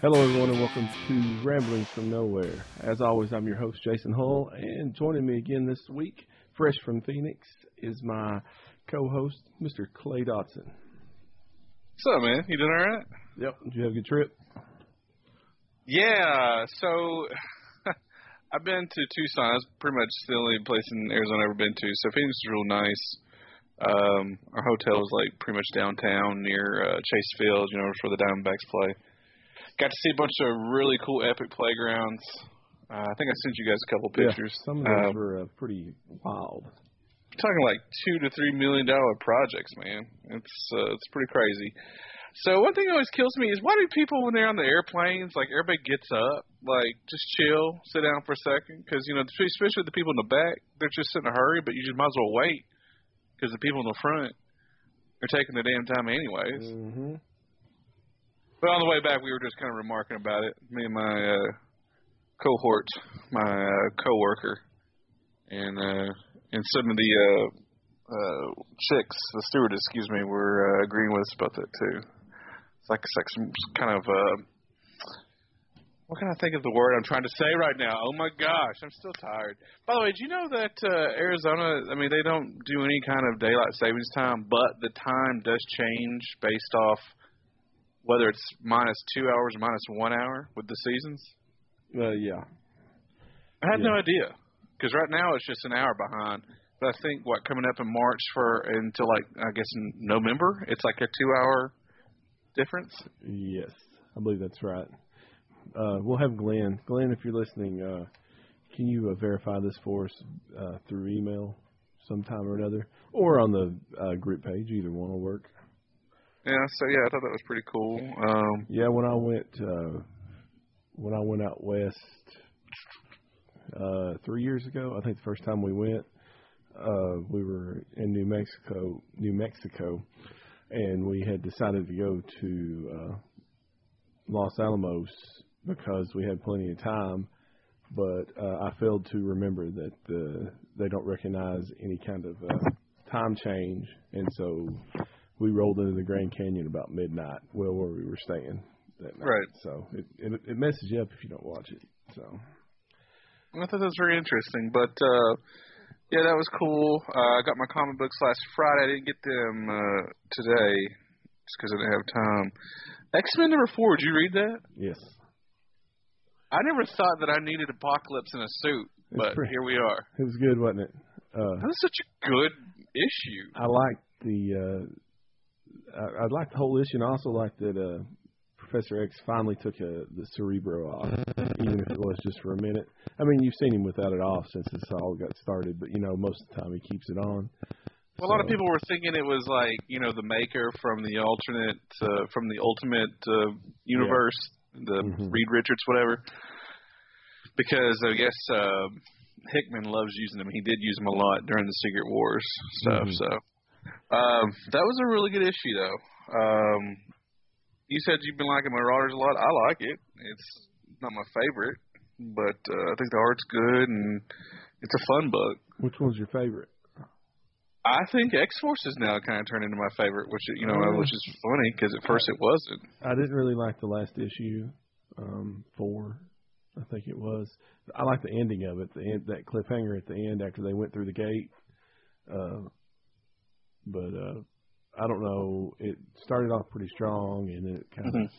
Hello, everyone, and welcome to Ramblings from Nowhere. As always, I'm your host, Jason Hull, and joining me again this week, fresh from Phoenix, is my co-host, Mr. Clay Dotson. What's up, man? You doing all right? Yep. Did you have a good trip? Yeah. So I've been to Tucson. That's pretty much the only place in Arizona I've ever been to. So Phoenix is real nice. Um, our hotel was like pretty much downtown near uh, Chase Field, you know, where the Diamondbacks play. Got to see a bunch of really cool, epic playgrounds. Uh, I think I sent you guys a couple pictures. Yeah, some of those Um, were uh, pretty wild. talking like two to three million dollar projects, man. It's uh, it's pretty crazy. So one thing that always kills me is why do people when they're on the airplanes like everybody gets up like just chill, sit down for a second because you know especially the people in the back they're just in a hurry, but you just might as well wait because the people in the front are taking the damn time anyways. Mm-hmm. But on the way back, we were just kind of remarking about it. Me and my uh, cohort, my uh, coworker, and uh, and some of the uh, uh, chicks, the stewardess, excuse me, were uh, agreeing with us about that too. It's like it's like some kind of uh, what can I think of the word I'm trying to say right now? Oh my gosh, I'm still tired. By the way, do you know that uh, Arizona? I mean, they don't do any kind of daylight savings time, but the time does change based off whether it's minus two hours or minus one hour with the seasons. Uh, yeah. I had no idea because right now it's just an hour behind. But I think what coming up in March for until like I guess in November, it's like a two-hour difference. Yes, I believe that's right. Uh, we'll have Glenn. Glenn, if you're listening, uh, can you uh, verify this for us uh, through email sometime or another, or on the uh, group page? Either one will work. Yeah, so yeah, I thought that was pretty cool. Um, Yeah, when I went uh, when I went out west uh, three years ago, I think the first time we went, uh, we were in New Mexico, New Mexico, and we had decided to go to uh, Los Alamos because we had plenty of time. But uh, I failed to remember that uh, they don't recognize any kind of uh, time change, and so we rolled into the Grand Canyon about midnight, well where we were staying that night. Right. So it, it it messes you up if you don't watch it. So I thought that was very interesting. But uh, yeah, that was cool. Uh, I got my comic books last Friday. I didn't get them uh, today just because I didn't have time. X Men number four. Did you read that? yes, I never thought that I needed Apocalypse in a suit, It's but pretty- here we are. it was good, wasn't it? Uh, That was such a good issue. I liked the uh, I, I liked the whole issue, and I also liked that uh, Professor X finally took a, the Cerebro off, even if it was just for a minute. I mean, you've seen him without it off since this all got started, but you know, most of the time he keeps it on. Well, a lot of people were thinking it was like you know the maker from the alternate uh, from the Ultimate uh, universe, the Mhm. Reed Richards whatever. Because I guess uh, Hickman loves using them. He did use them a lot during the Secret Wars stuff. Mhm. So um, that was a really good issue, though. Um, you said you've been liking Marauders a lot. I like it. It's not my favorite, but uh, I think the art's good and it's a fun book. Which one's your favorite? I think X Force is now kind of turned into my favorite, which you know, Oh. which is funny because at first it wasn't. I didn't really like the last issue, um, four, I think it was. I like the ending of it, the end, that cliffhanger at the end after they went through the gate. Uh, but uh, I don't know. It started off pretty strong, and it kind of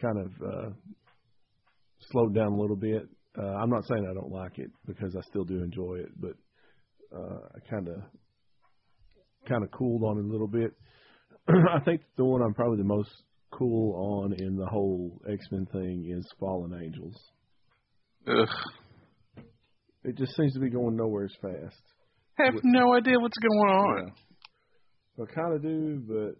kind of uh, slowed down a little bit. Uh, I'm not saying I don't like it because I still do enjoy it, but uh, I kind of kind of cooled on it a little bit. I think the one I'm probably the most cool on in the whole X Men thing is Fallen Angels. Ugh. It just seems to be going nowhere as fast. Have no idea what's going on. I kind of do, but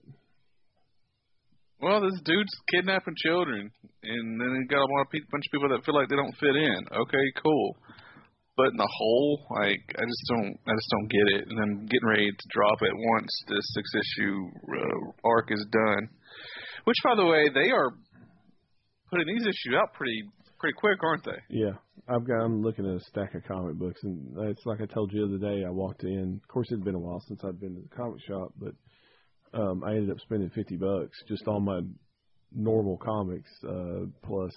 Well, this dude's kidnapping children, and then he got a bunch of people that feel like they don't fit in. Okay, cool. But in the whole, like, I just don't, I just don't get it. And I'm getting ready to drop it once this six issue uh, arc is done. Which, by the way, they are putting these issues out pretty, pretty quick, aren't they? yeah, I've got. I'm looking at a stack of comic books, and it's like I told you the other day. I walked in. Of course, it'd been a while since I'd been to the comic shop, but um, I ended up spending fifty bucks just on my normal comics uh, plus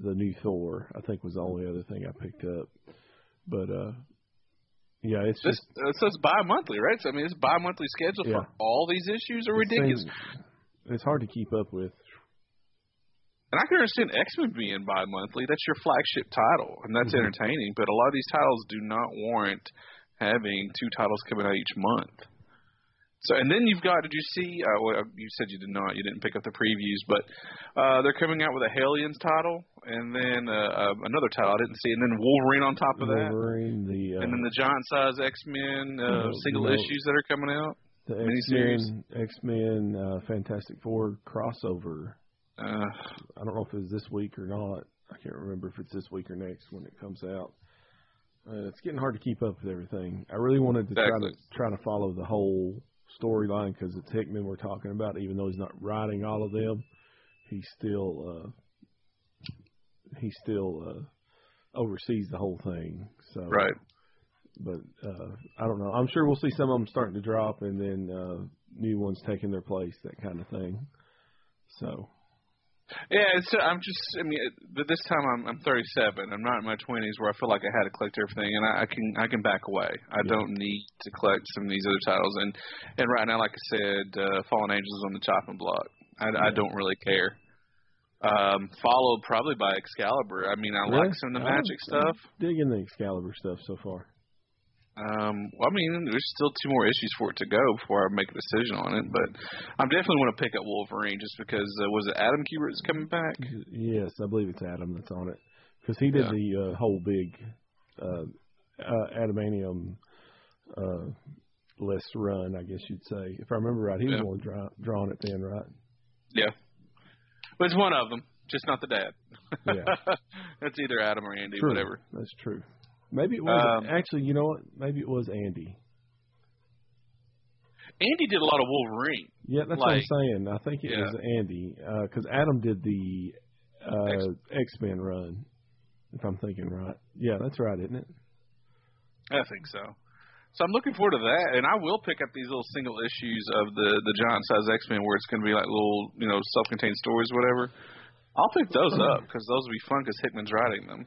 the new Thor. I think was the only other thing I picked up. But uh, yeah, it's This just uh, so it's bi-monthly, right? So I mean, it's bi-monthly schedule Yeah. for all these issues are ridiculous. seems- it's hard to keep up with. And I can understand X Men being bi-monthly. That's your flagship title, and that's Mhm. entertaining. But a lot of these titles do not warrant having two titles coming out each month. So, and then you've got. Did you see? Uh, well, you said you did not. You didn't pick up the previews, but uh, they're coming out with a Hellions title, and then uh, uh, another title I didn't see, and then Wolverine on top of that, Wolverine, the uh, and then the giant size X Men uh, Uh, single no. issues that are coming out. the X. Men, X Men, uh, Fantastic Four crossover. Uh, I don't know if it was this week or not. I can't remember if it's this week or next when it comes out. Uh, it's getting hard to keep up with everything. I really wanted to try to try to follow the whole storyline because it's Hickman we're talking about. Even though he's not writing all of them, he still uh, he still uh, oversees the whole thing. So right. but uh, I don't know. I'm sure we'll see some of them starting to drop, and then uh, new ones taking their place, that kind of thing. So Yeah, it's, I'm just. I mean, but this time I'm I'm 37. I'm not in my 20s where I feel like I had to collect everything, and I, I can I can back away. I Yeah. don't need to collect some of these other titles, and and right now, like I said, uh, Fallen Angels is on the chopping block. I, I don't really care. Um, followed probably by Excalibur. I mean, I Really? like some of the I'm- magic I'm stuff. digging the Excalibur stuff so far. Um, well, I mean, there's still two more issues for it to go before I make a decision on it, but I'm definitely want to pick up Wolverine just because uh, was it Adam Kubert is coming back? Yes, I believe it's Adam that's on it because he did Yeah. the uh, whole big uh, uh, adamantium uh, less run, I guess you'd say. If I remember right, he was Yeah. the one draw, drawing it then, right? Yeah. But it's one of them, just not the dad. Yeah. That's either Adam or Andy, True. whatever. That's true. Maybe it was Um, actually. You know what? Maybe it was Andy. Andy did a lot of Wolverine. Yeah, that's Like- what I'm saying. I think it Yeah. was Andy because Adam did the uh, X- X Men run. If I'm thinking right, yeah, that's right, isn't it? I think so. So I'm looking forward to that, and I will pick up these little single issues of the the giant size X Men where it's going to be like little you know self contained stories, or whatever. I'll pick those up because those will be fun because Hickman's writing them.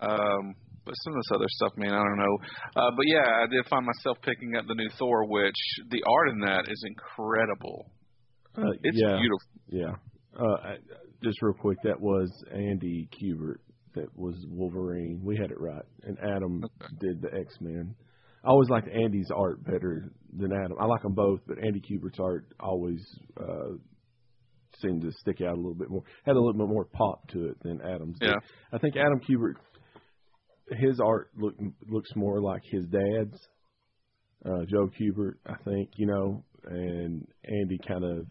Um, but some of this other stuff, man, I don't know. Uh, but yeah, I did find myself picking up the new Thor, which the art in that is incredible. Uh, It's yeah, beautiful. yeah. Uh, I- just real quick, that was Andy Kubert. That was Wolverine. We had it right, and Adam Okay. did the X Men. I always liked Andy's art better than Adam. I like them both, but Andy Kubert's art always uh, seemed to stick out a little bit more. Had a little bit more pop to it than Adam's. did. Yeah. I think Adam Kubert, his art look looks more like his dad's, uh, Joe Kubert. I think you know, and Andy kind of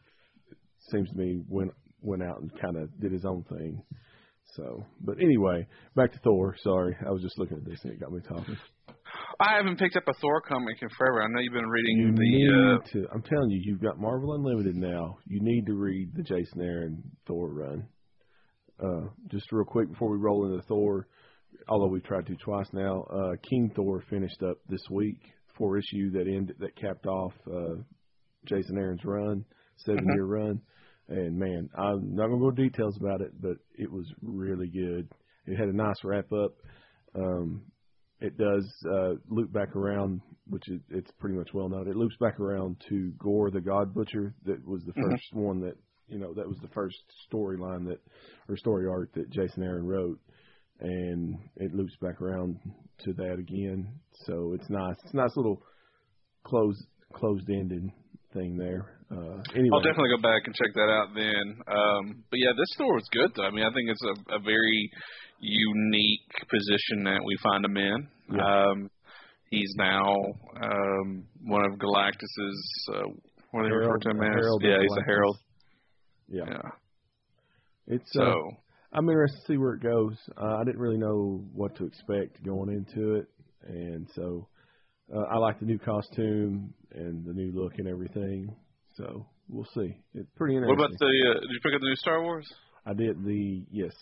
seems to me went went out and kind of did his own thing. So, but anyway, back to Thor. Sorry, I was just looking at this and it got me talking. I haven't picked up a Thor comic in forever. I know you've been reading You the. Uh, to. I'm telling you, you've got Marvel Unlimited now. You need to read the Jason Aaron Thor run. Uh, just real quick before we roll into Thor, although we've tried to twice now, uh, King Thor finished up this week. Four issue that ended that capped off uh, Jason Aaron's run, 7 year run. And man, I'm not gonna go into details about it, but it was really good. It had a nice wrap up. Um, it does uh, loop back around, which is it's pretty much well known. It loops back around to Gorr the God Butcher. That was the Mhm. first one that you know that was the first storyline that or story arc that Jason Aaron wrote, and it loops back around to that again. So it's nice. It's a nice little closed closed ended thing there. Uh, anyway, I'll definitely go back and check that out then. Um, but yeah, this store was good though. I mean, I think it's a, a very unique position that we find him in. Yeah. Um, he's now um, one of Galactus's. Uh, what do they refer to him as? yeah, he's a herald. yeah, Yeah. it's So uh, I'm interested to see where it goes. Uh, I didn't really know what to expect going into it, and so uh, I like the new costume and the new look and everything. So we'll see. It's pretty interesting. what about the? Uh, did you pick up the new Star Wars? I did the yes,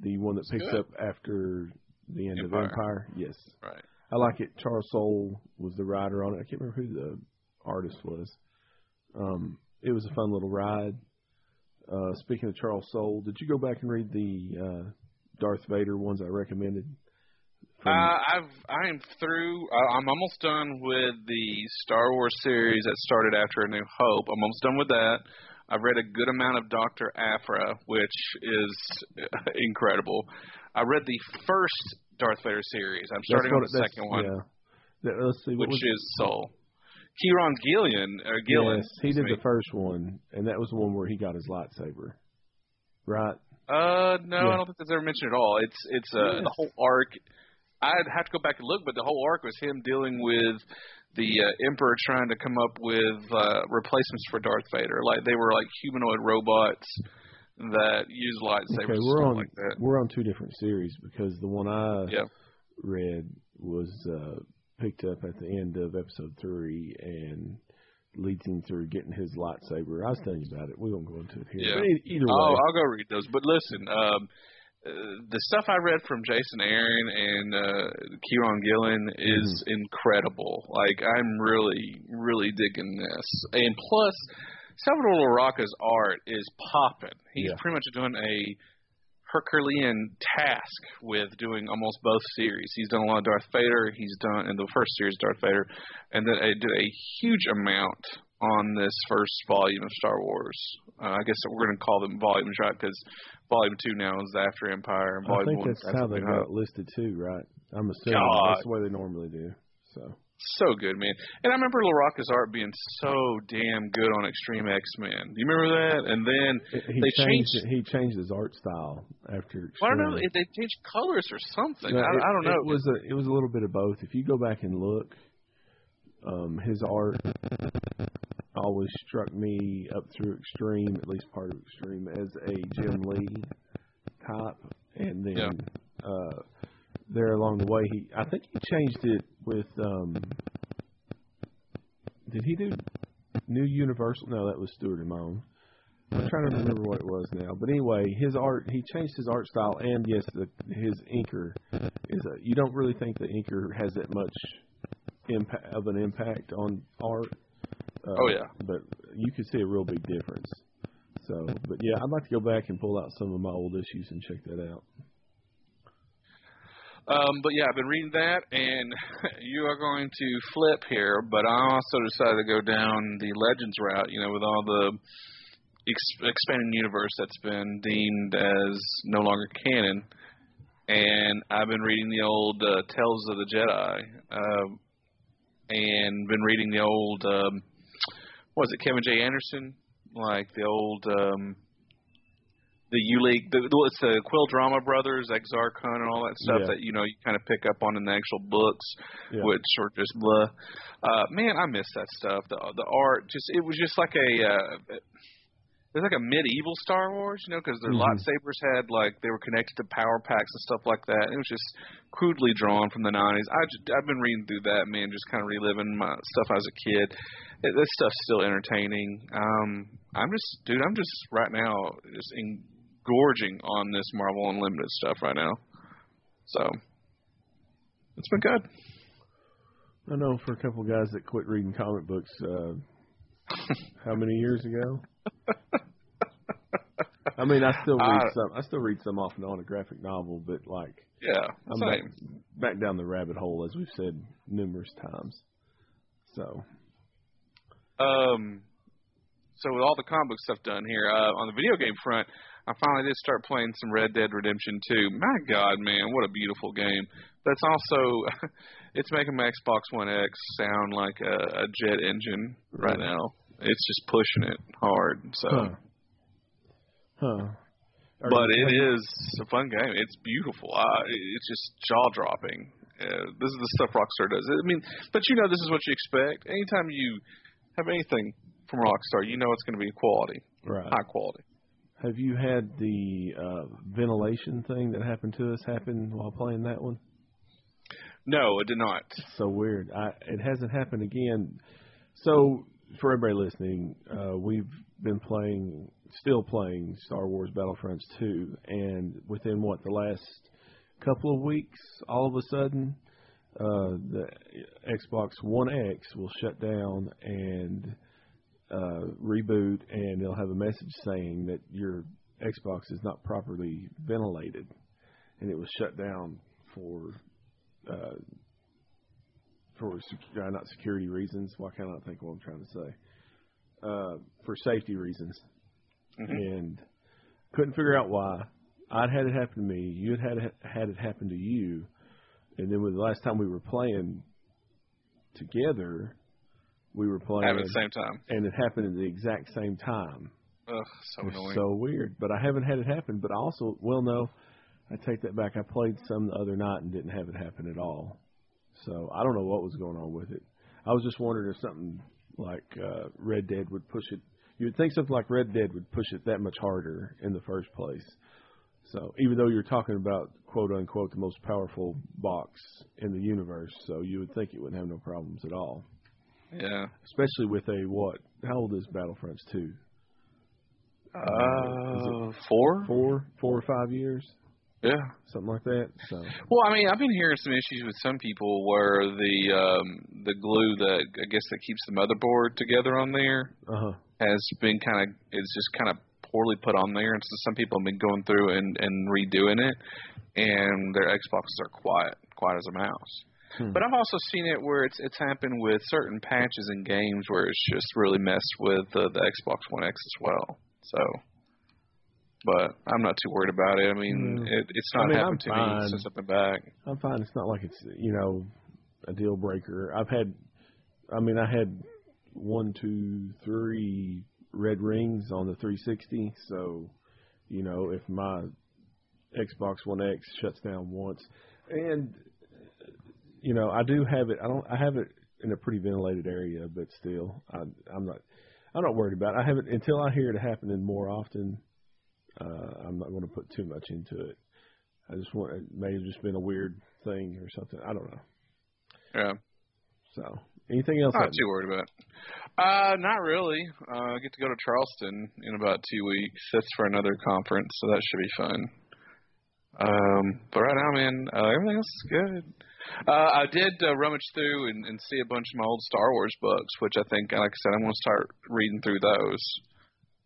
the one that picks good. up after the end Empire. of Empire. Yes, Right. I like it. Charles Soule was the writer on it. I can't remember who the artist was. Um, it was a fun little ride. Uh, speaking of Charles Soule, did you go back and read the uh, Darth Vader ones I recommended? Uh, I've I'm through. Uh, I'm almost done with the Star Wars series that started after A New Hope. I'm almost done with that. I've read a good amount of Doctor Aphra, which is incredible. I read the first Darth Vader series. I'm starting on the second one. Yeah. Let's see. which is Soule. Kieron Gillen, or Gillen. Yes, he did me. the first one, and that was the one where he got his lightsaber. Right. Uh, no, yeah. I don't think that's ever mentioned at all. It's it's uh yes. the whole arc. I'd have to go back and look, but the whole arc was him dealing with the uh, Emperor trying to come up with uh, replacements for Darth Vader. Like they were like humanoid robots that use lightsabers. Okay, we're on like that. we're on two different series because the one I yeah. read was uh, picked up at the end of episode three and leads him through getting his lightsaber. I was telling you about it. We won't go into it here. Yeah. But either way, I'll, I'll go read those. But listen, um, uh, the stuff I read from Jason Aaron and uh, Kieron Gillen is mm-hmm. incredible. Like I'm really, really digging this. And plus, Salvador Larroca's art is popping. He's yeah. pretty much doing a Herculean task with doing almost both series. He's done a lot of Darth Vader. He's done in the first series Darth Vader, and then did a huge amount on this first volume of Star Wars. Uh, I guess we're going to call them volumes, right? Because volume two now is After Empire, and volume I think one that's how they got listed too, right? I'm assuming God. that's the way they normally do. So so good, man. And I remember Larroca's art being so damn good on Extreme X Men. Do you remember that? And then he they changed. changed he changed his art style after. Extreme. Well, I don't know. They changed colors or something. No, I, it, I, don't know. It was a it was a little bit of both. If you go back and look, um, his art always struck me up through Extreme, at least part of Extreme, as a Jim Lee type, and then. Yeah. Uh, there along the way. He, I think he changed it with. um Did he do New Universal? No, that was Stuart Immonen. I'm trying to remember what it was now. But anyway, his art, he changed his art style, and yes, the, his inker is a. You don't really think the inker has that much impact of an impact on art. Uh, oh yeah. But you can see a real big difference. So, but yeah, I'd like to go back and pull out some of my old issues and check that out. Um, but yeah, I've been reading that, and you are going to flip here. But I also decided to go down the Legends route. You know, with all the ex- expanding universe that's been deemed as no longer canon, and I've been reading the old uh, Tales of the Jedi, uh, and been reading the old um, was it Kevin J Anderson, like the old. Um, the Ulic, the, it's the Qel-Droma Brothers, Exar Kun, and all that stuff yeah. that you know you kind of pick up on in the actual books, yeah. which are just blah. Uh, man, I miss that stuff. The the art, just it was just like a. Uh, it was like a medieval Star Wars, you know, because their mm-hmm. lightsabers had like they were connected to power packs and stuff like that. It was just crudely drawn from the '90s. I just I've been reading through that, man, just kind of reliving my stuff as a kid. It, this stuff's still entertaining. Um, I'm just, dude, I'm just right now just in, gorging on this Marvel Unlimited stuff right now. So it's been good. I know for a couple guys that quit reading comic books, uh, how many years ago? I mean, I still read uh, some. I still read some off and on a graphic novel, but like, yeah, I'm back, back down the rabbit hole as we've said numerous times. So, um, so with all the comic book stuff done here uh, on the video game front, I finally did start playing some Red Dead Redemption 2. My God, man, what a beautiful game. That's also, it's making my Xbox One X sound like a, a jet engine right now. It's just pushing it hard. So. Huh. huh. But it is a fun game. It's beautiful. Uh, it's just jaw dropping. Uh, this is the stuff Rockstar does. I mean, but you know, this is what you expect. Anytime you have anything from Rockstar, you know it's going to be quality, right. high quality. Have you had the uh, ventilation thing that happened to us happen while playing that one? No, it did not. So weird. I, it hasn't happened again. So for everybody listening, uh, we've been playing, still playing Star Wars Battlefronts 2, and within what the last couple of weeks, all of a sudden, uh, the Xbox One X will shut down and uh, reboot, and they'll have a message saying that your Xbox is not properly ventilated, and it was shut down for uh, for sec- uh, not security reasons. Why can't I think of what I'm trying to say? Uh, for safety reasons, Mhm. and couldn't figure out why. I'd had it happen to me. You had had it, had it happen to you, and then with the last time we were playing together, we were playing, at the same time. and it happened at the exact same time. Ugh, so It's annoying. so weird. But I haven't had it happen. But I also, well, no, I take that back. I played some the other night and didn't have it happen at all. So I don't know what was going on with it. I was just wondering if something like uh, Red Dead would push it. You would think something like Red Dead would push it that much harder in the first place. So even though you're talking about quote unquote the most powerful box in the universe, so you would think it wouldn't have no problems at all. Yeah. Especially with a what? How old is Battlefronts two? Uh, four? Four, four or five years, Yeah. something like that. So Well, I mean, I've been hearing some issues with some people where the um, the glue that I guess that keeps the motherboard together on there uh huh. has been kind of it's just kind of poorly put on there, and so some people have been going through and and redoing it, and their Xboxes are quiet, quiet as a mouse. Hmm. But I've also seen it where it's it's happened with certain patches in games where it's just really messed with uh, the Xbox One X as well. So, but I'm not too worried about it. I mean, Mm. it, it's I not mean, happened I'm to me since I've been back. I'm fine. It's not like it's you know a deal breaker. I've had, I mean, I had one, two, three red rings on the 360. So, you know, if my Xbox One X shuts down once, and you know, I do have it. I don't. I have it in a pretty ventilated area, but still, I, I'm not. I'm not worried about it. I haven't until I hear it happening more often. Uh, I'm not going to put too much into it. I just want it may have just been a weird thing or something. I don't know. Yeah, So anything else? not too worried about. it. Uh, not really. Uh, I get to go to Charleston in about two weeks. That's for another conference, so that should be fun. Um, but right now, man, uh, everything else is good. Uh, I did uh, rummage through and, and see a bunch of my old Star Wars books, which I think, like I said, I'm going to start reading through those.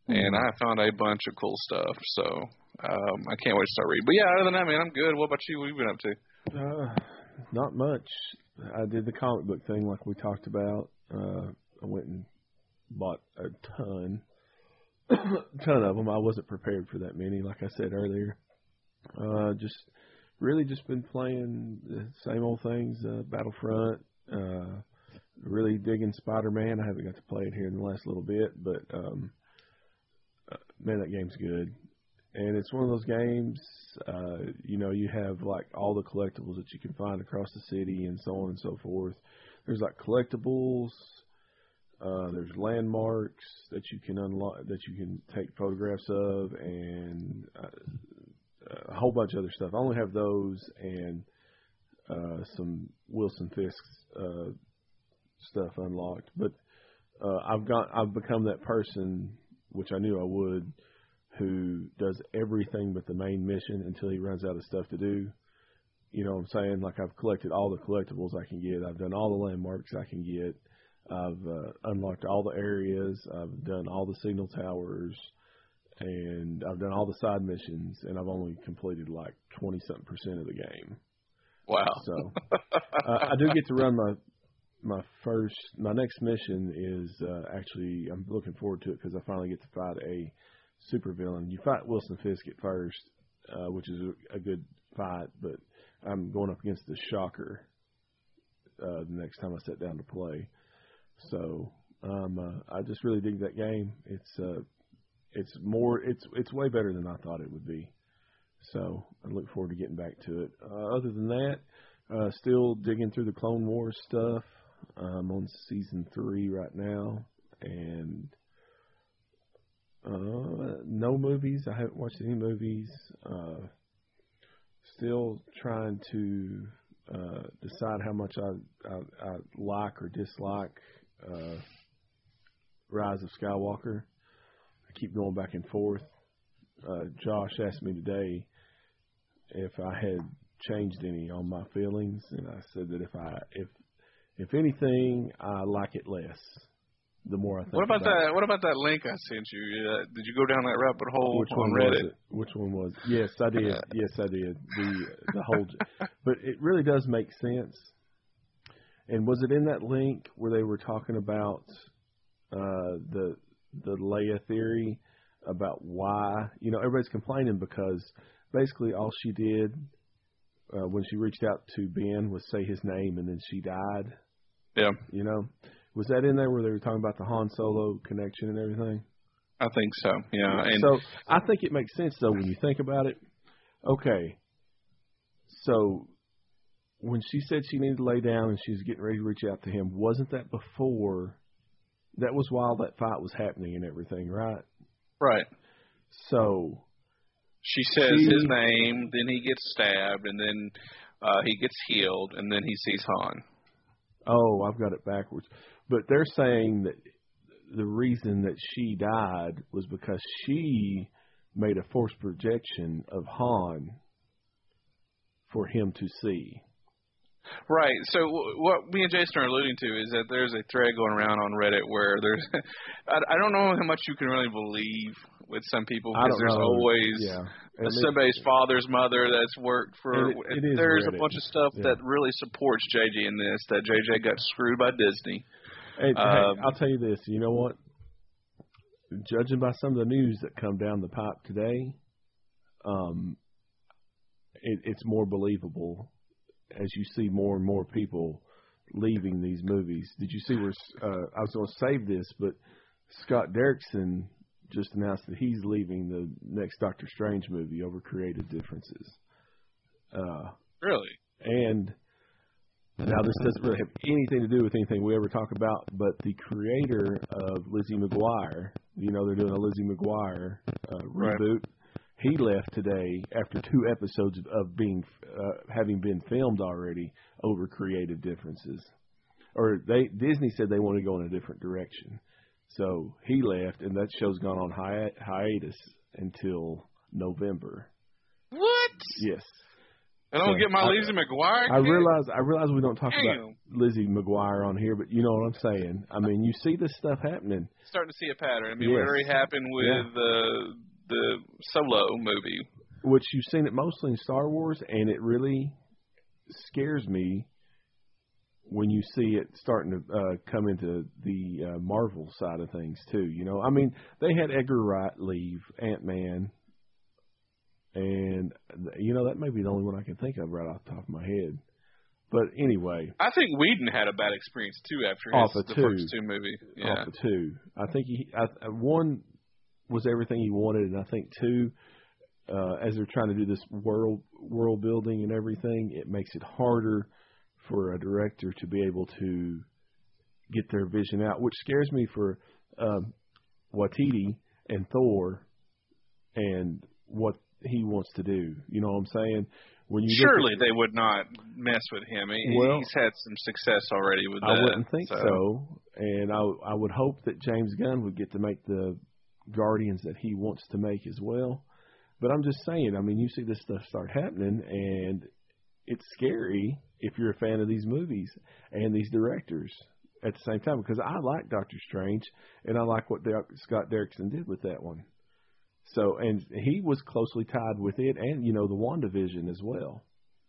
And I found a bunch of cool stuff, so um, I can't wait to start reading. But yeah, other than that, man, I'm good. What about you? What have you been up to? Uh, not much. I did the comic book thing like we talked about. Uh, I went and bought a ton, ton of them. I wasn't prepared for that many, like I said earlier. Uh, just really just been playing the same old things. Uh, Battlefront. Uh, really digging Spider Man. I haven't got to play it here in the last little bit, but um, uh, man, that game's good. And it's one of those games, uh, you know, you have like all the collectibles that you can find across the city and so on and so forth. There's like collectibles, uh, there's landmarks that you can unlock, that you can take photographs of, and uh, a whole bunch of other stuff. I only have those and uh, some Wilson Fisk's uh, stuff unlocked, but uh, I've got I've become that person, which I knew I would, who does everything but the main mission until he runs out of stuff to do. You know what I'm saying? Like I've collected all the collectibles I can get. I've done all the landmarks I can get. I've uh, unlocked all the areas. I've done all the signal towers, and I've done all the side missions. And I've only completed like twenty something percent of the game. Wow. So uh, I do get to run my my first my next mission is uh, actually I'm looking forward to it because I finally get to fight a supervillain. You fight Wilson Fisk at first, uh, which is a, a good fight, but I'm going up against the Shocker uh, the next time I sit down to play. So um, uh, I just really dig that game. It's uh, it's more it's it's way better than I thought it would be. So I look forward to getting back to it. Uh, other than that, uh, still digging through the Clone Wars stuff. I'm on season three right now, and uh, no movies. I haven't watched any movies. Uh, still trying to uh, decide how much I, I, I like or dislike uh, Rise of Skywalker. Keep going back and forth. Uh, Josh asked me today if I had changed any on my feelings, and I said that if I if if anything, I like it less the more I think. What about, about that? What about that link I sent you? Uh, did you go down that rabbit hole Which on one Reddit? was it? Which one was? Yes, I did. yes, I did. The the whole, but it really does make sense. And was it in that link where they were talking about uh, the the Leia theory about why you know everybody's complaining because basically all she did uh, when she reached out to Ben was say his name and then she died. Yeah, You know, was that in there where they were talking about the Han Solo connection and everything? I think so. Yeah, and so I think it makes sense though when you think about it. Okay, so when she said she needed to lay down and she was getting ready to reach out to him, wasn't that before? That was while that fight was happening and everything, right? right. So She says She- his name, then he gets stabbed, and then uh, he gets healed, and then he sees Han. Oh, I've got it backwards. But they're saying that the reason that she died was because she made a forced projection of Han for him to see. Right. So w- what me and Jason are alluding to is that there's a thread going around on Reddit where there's I, I don't know how much you can really believe with some people because there's know. always yeah. somebody's father's mother that's worked for. It- it there's a bunch of stuff Yeah. that really supports JJ in this. That JJ got screwed by Disney. Hey, hey, Um, I'll tell you this. You know what? Judging by some of the news that come down the pipe today, um, it, it's more believable as you see more and more people leaving these movies. Did you see where? Uh, I was going to save this, but Scott Derrickson just announced that he's leaving the next Doctor Strange movie over creative differences. Uh, Really? and now this doesn't really have anything to do with anything we ever talk about, but the creator of Lizzie McGuire, you know, they're doing a Lizzie McGuire uh, Right. Reboot. He left today after two episodes of being uh, having been filmed already over creative differences. Or they Disney said they want to go in a different direction, so he left, and that show's gone on hi- hiatus until November. What? Yes. And I don't So, get my I- Lizzie McGuire. I realize I realize we don't talk about Damn. Lizzie McGuire on here, but you know what I'm saying. I mean, you see this stuff happening. starting to see a pattern. I mean, Yes. what already happened with Yeah. the the Solo movie. which you've seen it mostly in Star Wars, and it really scares me when you see it starting to uh, come into the uh, Marvel side of things too. You know, I mean, they had Edgar Wright leave Ant Man, and you know that may be the only one I can think of right off the top of my head. But anyway, I think Whedon had a bad experience too after Off of the two. first two movie. Yeah. off the two. I think he I, I- one was everything he wanted, and I think too, uh, as they're trying to do this world world building and everything, it makes it harder for a director to be able to get their vision out, which scares me for um, Waititi and Thor and what he wants to do. You know what I'm saying? When you at- Surely they would not mess with him. He, Well, he's had some success already with that. I wouldn't think so. And I I would hope that James Gunn would get to make the Guardians that he wants to make as well. But I'm just saying, I mean, you see this stuff start happening, and it's scary if you're a fan of these movies and these directors at the same time. Because I like Doctor Strange, and I like what Der- Scott Derrickson did with that one. So, and he was closely tied with it, and you know, the WandaVision as well.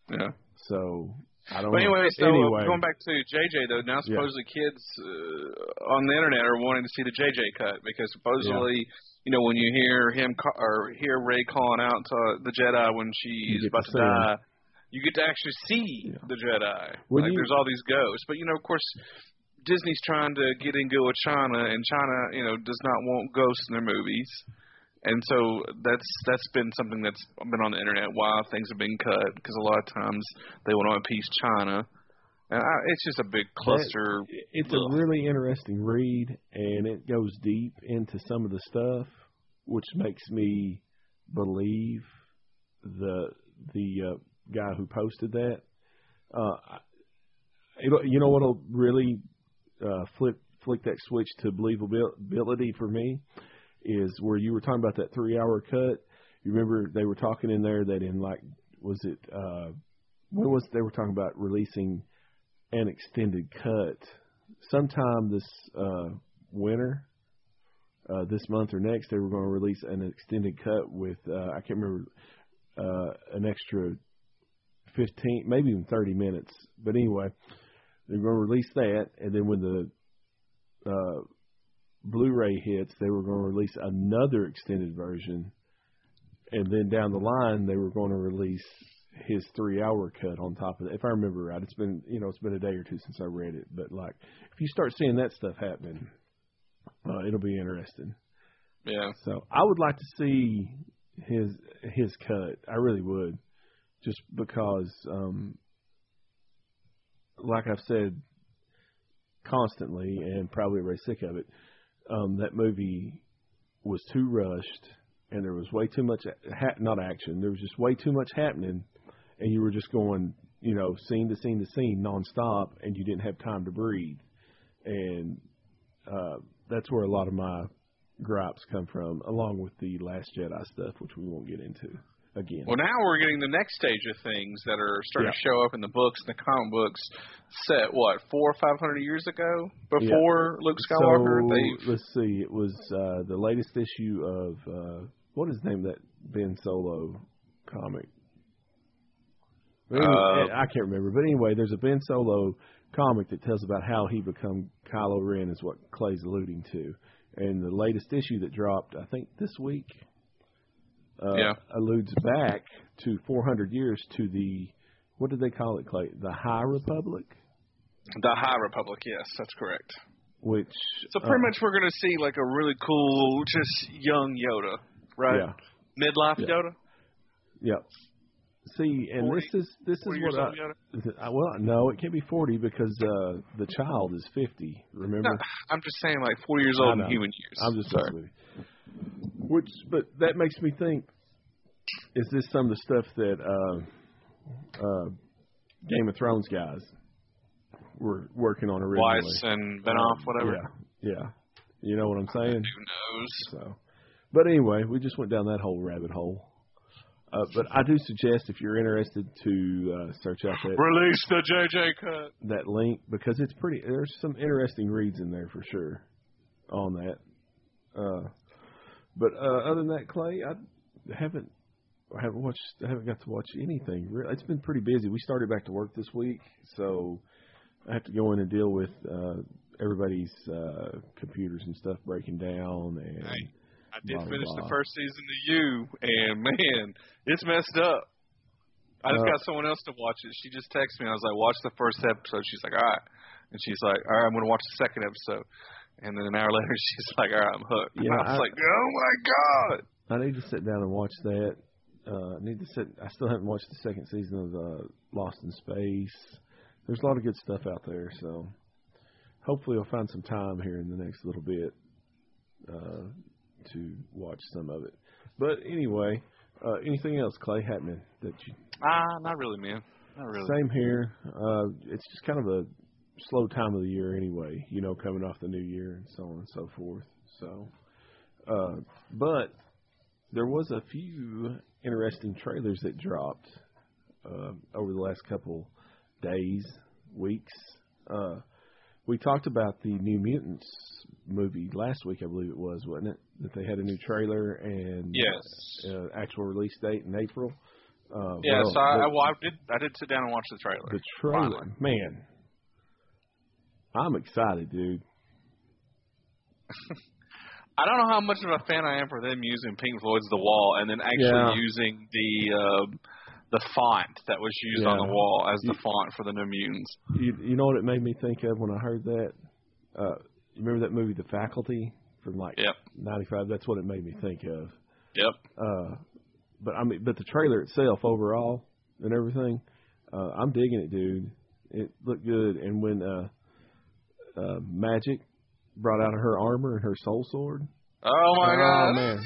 Yeah. So I don't But know. anyway, so anyway, going back to JJ though, now Yeah. supposedly kids uh, on the internet are wanting to see the JJ cut because supposedly, you know, when you hear him ca- or hear Rey calling out to the Jedi when she's about to to see him. die, you get to actually see Yeah. the Jedi. When like you- there's all these ghosts, but you know, of course. Disney's trying to get in good with China, and China, you know, does not want ghosts in their movies, and so that's that's been something that's been on the internet why things have been cut because a lot of times they want to appease China, and I, it's just a big cluster. It's Ugh. a really interesting read, and it goes deep into some of the stuff, which makes me believe the the uh, guy who posted that. Uh, you know what'll really uh, flip flick that switch to believability for me is where you were talking about that three hour cut. You remember they were talking in there that in like was it uh, when was they were talking about releasing an extended cut sometime this uh winter. Uh, this month or next, they were going to release an extended cut with uh, I can't remember uh, an extra fifteen, maybe even thirty minutes. But anyway, they're going to release that, and then when the uh, Blu-ray hits, they were going to release another extended version, and then down the line, they were going to release his three-hour cut on top of it. If I remember right, it's been you know it's been a day or two since I read it, but like if you start seeing that stuff happening, uh, it'll be interesting. Yeah. So I would like to see his his cut. I really would, just because, um, like I've said constantly, and probably very sick of it. Um, that movie was too rushed, and there was way too much ha- not action. There was just way too much happening, and you were just going, you know, scene to scene to scene nonstop, and you didn't have time to breathe. And uh, that's where a lot of my gripes come from, along with the Last Jedi stuff, which we won't get into again. Well, now we're getting the next stage of things that are starting Yeah. to show up in the books and the comic books. Set what four or five hundred years ago, before Luke Skywalker. So let's see. It was uh, the latest issue of uh, what is the name of that Ben Solo comic? Anyway, Uh, I can't remember. But anyway, there's a Ben Solo comic that tells about how he become Kylo Ren, is what Clay's alluding to. And the latest issue that dropped, I think this week, uh, Yeah. alludes back to 400 years to the what did they call it, Clay? The High Republic, the High Republic. Yes, that's correct. which So pretty uh, much we're going to see like a really cool, just young Yoda, right? Yeah. Midlife Yeah. Yoda. Yep. See, and 40 this is this is what I, is it- I- well, no, it can't be forty because uh the child is fifty. Remember? No, I'm just saying like 40 years old in human years. I'm just sorry. Messing with you. Which, but that makes me think: Is this some of the stuff that uh, uh, Game of Thrones guys were working on originally? Weiss and Benioff, Um, whatever. Yeah, yeah. You know what I'm saying? Who knows? So, but anyway, we just went down that whole rabbit hole. Uh, but I do suggest if you're interested to uh, search out that Release the JJ cut. that link because it's pretty. There's some interesting reads in there for sure on that. Uh, but uh, other than that, Clay, I haven't I haven't watched. I haven't got to watch anything. Really, it's been pretty busy. We started back to work this week, so I have to go in and deal with uh, everybody's uh, computers and stuff breaking down. And Hey, I did Blah, finish blah. the first season of You, and man, it's messed up. I just Uh, got someone else to watch it. She just texted me. I was like, "Watch the first episode." She's like, "All right," and she's like, "All right, I'm going to watch the second episode." And then an hour later, she's like, "All right, I'm hooked." Yeah, and I was I- like, "Oh my god!" I need to sit down and watch that. Uh, I need to sit. I still haven't watched the second season of uh, Lost in Space. There's a lot of good stuff out there, so hopefully I'll find some time here in the next little bit uh, to watch some of it. But anyway, uh, anything else, Clay, happening that you? Ah, not really, man. Not really. Same here. Uh, it's just kind of a slow time of the year anyway. You know, coming off the new year and so on and so forth. So, uh, but there was a few interesting trailers that dropped uh, over the last couple days, weeks. Uh, we talked about the New Mutants movie last week, I believe it was, wasn't it? That they had a new trailer and Yes. uh, actual release date in April. Uh, yeah, well, so I, the- I, well, I did. I did sit down and watch the trailer. the trailer, Finally. man. I'm excited, dude. I don't know how much of a fan I am for them using Pink Floyd's The Wall and then actually Yeah. using the uh, the font that was used on the wall as the You- font for the New Mutants. You, you know what it made me think of when I heard that? Uh, you remember that movie, The Faculty, from like Yep. '95? That's what it made me think of. Yep. Uh, but I mean, but the trailer itself, overall, and everything, uh, I'm digging it, dude. It looked good, and when uh, uh, Magik brought out of her armor and her soul sword, Oh my Oh, god. man.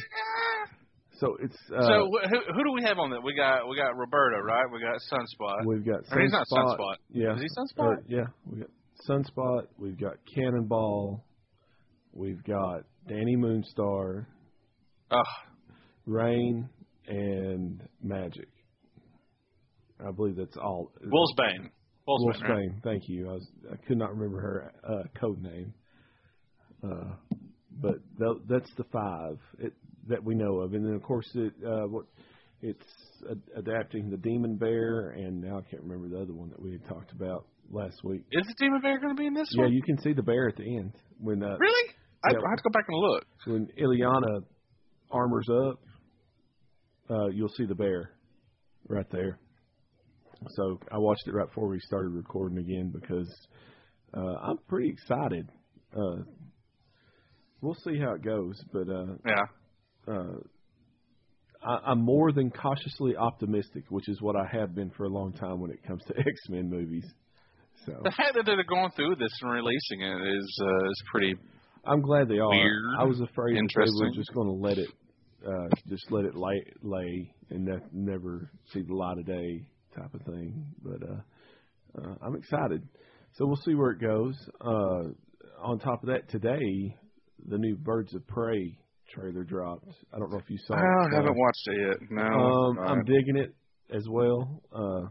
so it's uh, So wh- who, who do we have on that? We got we got Roberto, right? We got Sunspot. we've got I mean, he's not Sunspot. Sunspot. Yeah, Is he Sunspot? Uh, yeah, we got Sunspot. We've got Cannonball. We've got Dani Moonstar, Oh, Rahne, and Magik. I believe that's all. Wolfsbane. Wolfsbane. right? Thank you. I was I could not remember her uh, code name. Uh, but th- that's the five it, that we know of, and then of course it uh, what it's a- adapting the Demon Bear, and now I can't remember the other one that we had talked about last week. Is the Demon Bear going to be in this Yeah, one? you can see the bear at the end when uh, Really? I, Yeah. I have to go back and look. when Illyana armors up, uh, you'll see the bear right there. So I watched it right before we started recording again because uh, I'm pretty excited. Uh, we'll see how it goes, but uh, Yeah. uh, I, I'm more than cautiously optimistic, which is what I have been for a long time when it comes to X Men movies. So The fact that they're going through this and releasing it is uh, is pretty. I'm glad they are. Weird. I was afraid that they were just going to let it, uh, just let it lay, lay and ne- never see the light of day type of thing. But uh, uh, I'm excited. So we'll see where it goes. Uh, on top of that, today the new Birds of Prey trailer dropped. I don't know if you saw I it. I haven't watched it yet. No. Um, I'm digging it as well. Uh,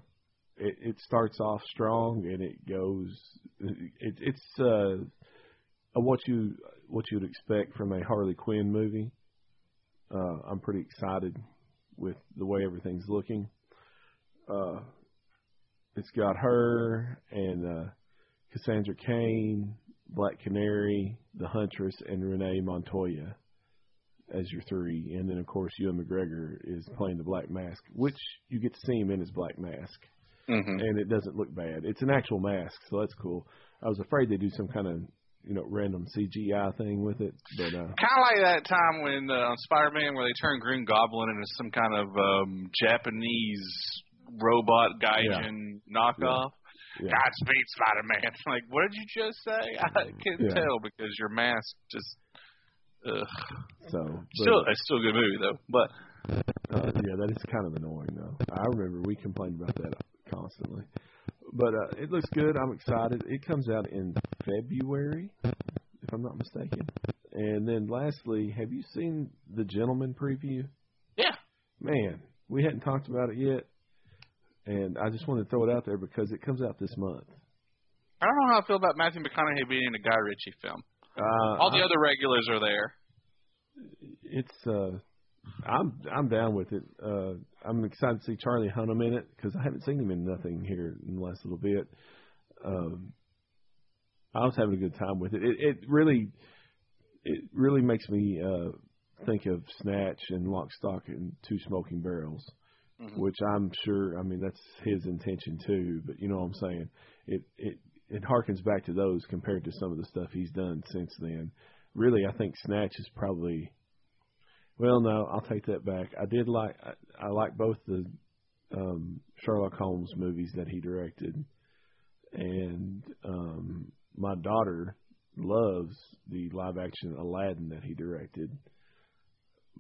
it, it starts off strong and it goes. It, it's uh, what you what you would expect from a Harley Quinn movie. Uh, I'm pretty excited with the way everything's looking. Uh, it's got her and uh, Cassandra Cain, Black Canary, the Huntress, and Renee Montoya as your three, and then of course Ewan McGregor is playing the Black Mask, which you get to see him in his Black Mask, mhm. and it doesn't look bad. It's an actual mask, so that's cool. I was afraid they'd do some kind of you know random CGI thing with it, but uh, Kind of like that time when uh, on Spider-Man where they turned Green Goblin into some kind of um, Japanese robot gaijin knockoff. yeah, Godspeed, Spider-Man. Like, what did you just say? I can't Yeah. tell because your mask just. Ugh. so but, Still, it's still a good movie though. But uh, yeah, that is kind of annoying though. I remember we complained about that constantly, but uh, it looks good. I'm excited. It comes out in February, if I'm not mistaken. And then lastly, have you seen the Gentleman preview? yeah, Man, we hadn't talked about it yet, and I just wanted to throw it out there because it comes out this month. I don't know how I feel about Matthew McConaughey being in a Guy Ritchie film. Uh, All the I- other regulars are there. it's uh, I'm I'm down with it. Uh, I'm excited to see Charlie Hunnam in it because I haven't seen him in nothing here in the last little bit. Um, I was having a good time with it. It, it really, it really makes me uh, think of Snatch and Lock, Stock, and Two Smoking Barrels. Mhm. which I'm sure. I mean, that's his intention too. But you know what I'm saying? It it it harkens back to those compared to some of the stuff he's done since then. Really, I think Snatch is probably. Well, no, I'll take that back. I did like I, I like both the um, Sherlock Holmes movies that he directed, and um, my daughter loves the live action Aladdin that he directed.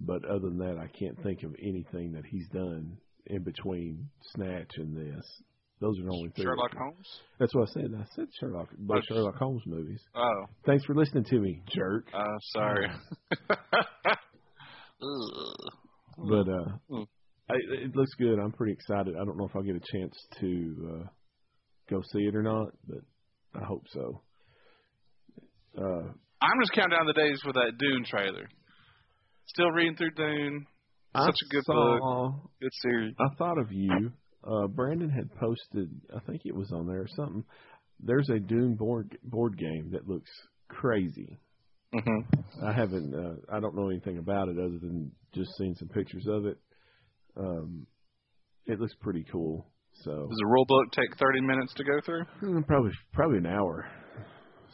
But other than that, I can't think of anything that he's done in between Snatch and this. Those are the only three. Sherlock Holmes. That's what I said. I said Sherlock, both Oh. Sherlock Holmes movies. Oh, Thanks for listening to me, jerk. uh, sorry. But uh, Mm. I, it looks good. I'm pretty excited. I don't know if I'll get a chance to uh, go see it or not, but I hope so. Uh, I'm just counting down the days for that Dune trailer. Still reading through Dune. I Such a good saw, Good series. I thought of you. Uh, Brandon had posted, I think it was on there or something. There's a Dune board board game that looks crazy. Mm-hmm. I haven't, uh, I don't know anything about it other than just seeing some pictures of it. Um, it looks pretty cool. So Does the rule book take 30 minutes to go through? hmm, probably probably an hour,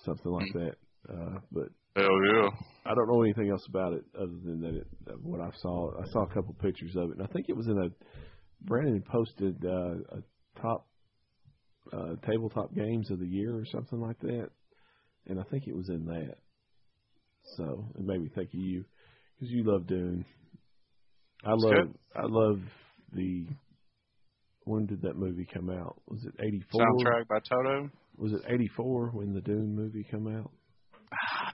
something like that. Uh, but Hell yeah. I don't know anything else about it other than that it what I saw. I saw a couple pictures of it, and I think it was in a. Brandon posted uh, a top uh, tabletop games of the year or something like that, and I think it was in that. So it made me think of you because you love Dune. I That's love good. I love the. When did that movie come out? Was it eighty four? Soundtrack by Toto. Was it eighty four when the Dune movie come out?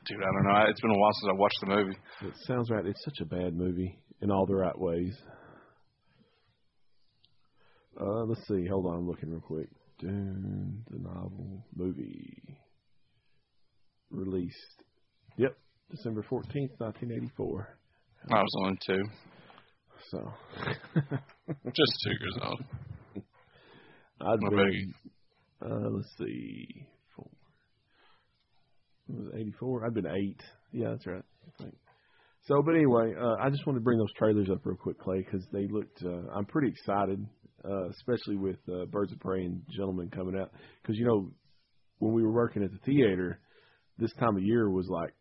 Dude, I don't know. It's been a while since I watched the movie. It sounds right. It's such a bad movie in all the right ways. Uh, let's see. Hold on, I'm looking real quick. Dune, the novel, movie, released Yep, December fourteenth, nineteen eighty four. I was only two, So just two years old. I'd What been, about you? uh, let's see, It was eighty four. I'd been eight. Yeah, that's right. I think. So, but anyway, uh, I just wanted to bring those trailers up real quick, Clay, because they looked. Uh, I'm pretty excited, uh, especially with uh, Birds of Prey and Gentlemen coming out, because you know when we were working at the theater, this time of year was like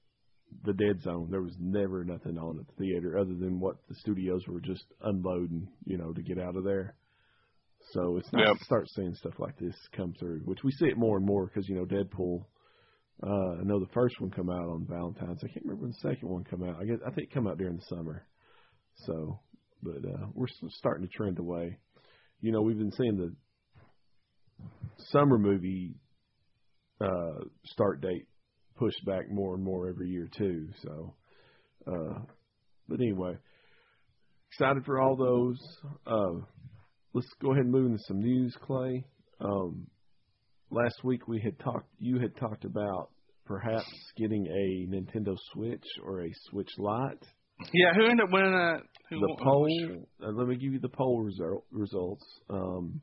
the dead zone. There was never nothing on at the theater other than what the studios were just unloading, you know, to get out of there. So it's nice Yep. to start seeing stuff like this come through, which we see it more and more because you know Deadpool. Uh, I know the first one come out on Valentine's. I can't remember when the second one come out. I guess I think it come out during the summer. So, but uh, we're starting to trend away. You know, we've been seeing the summer movie uh, start date pushed back more and more every year too. So, uh, but anyway, excited for all those. Uh, let's go ahead and move into some news, Clay. Um, last week we had talked. You had talked about perhaps getting a Nintendo Switch or a Switch Lite. Yeah, who ended up winning that? Who The poll. Uh, let me give you the poll result, results. Um,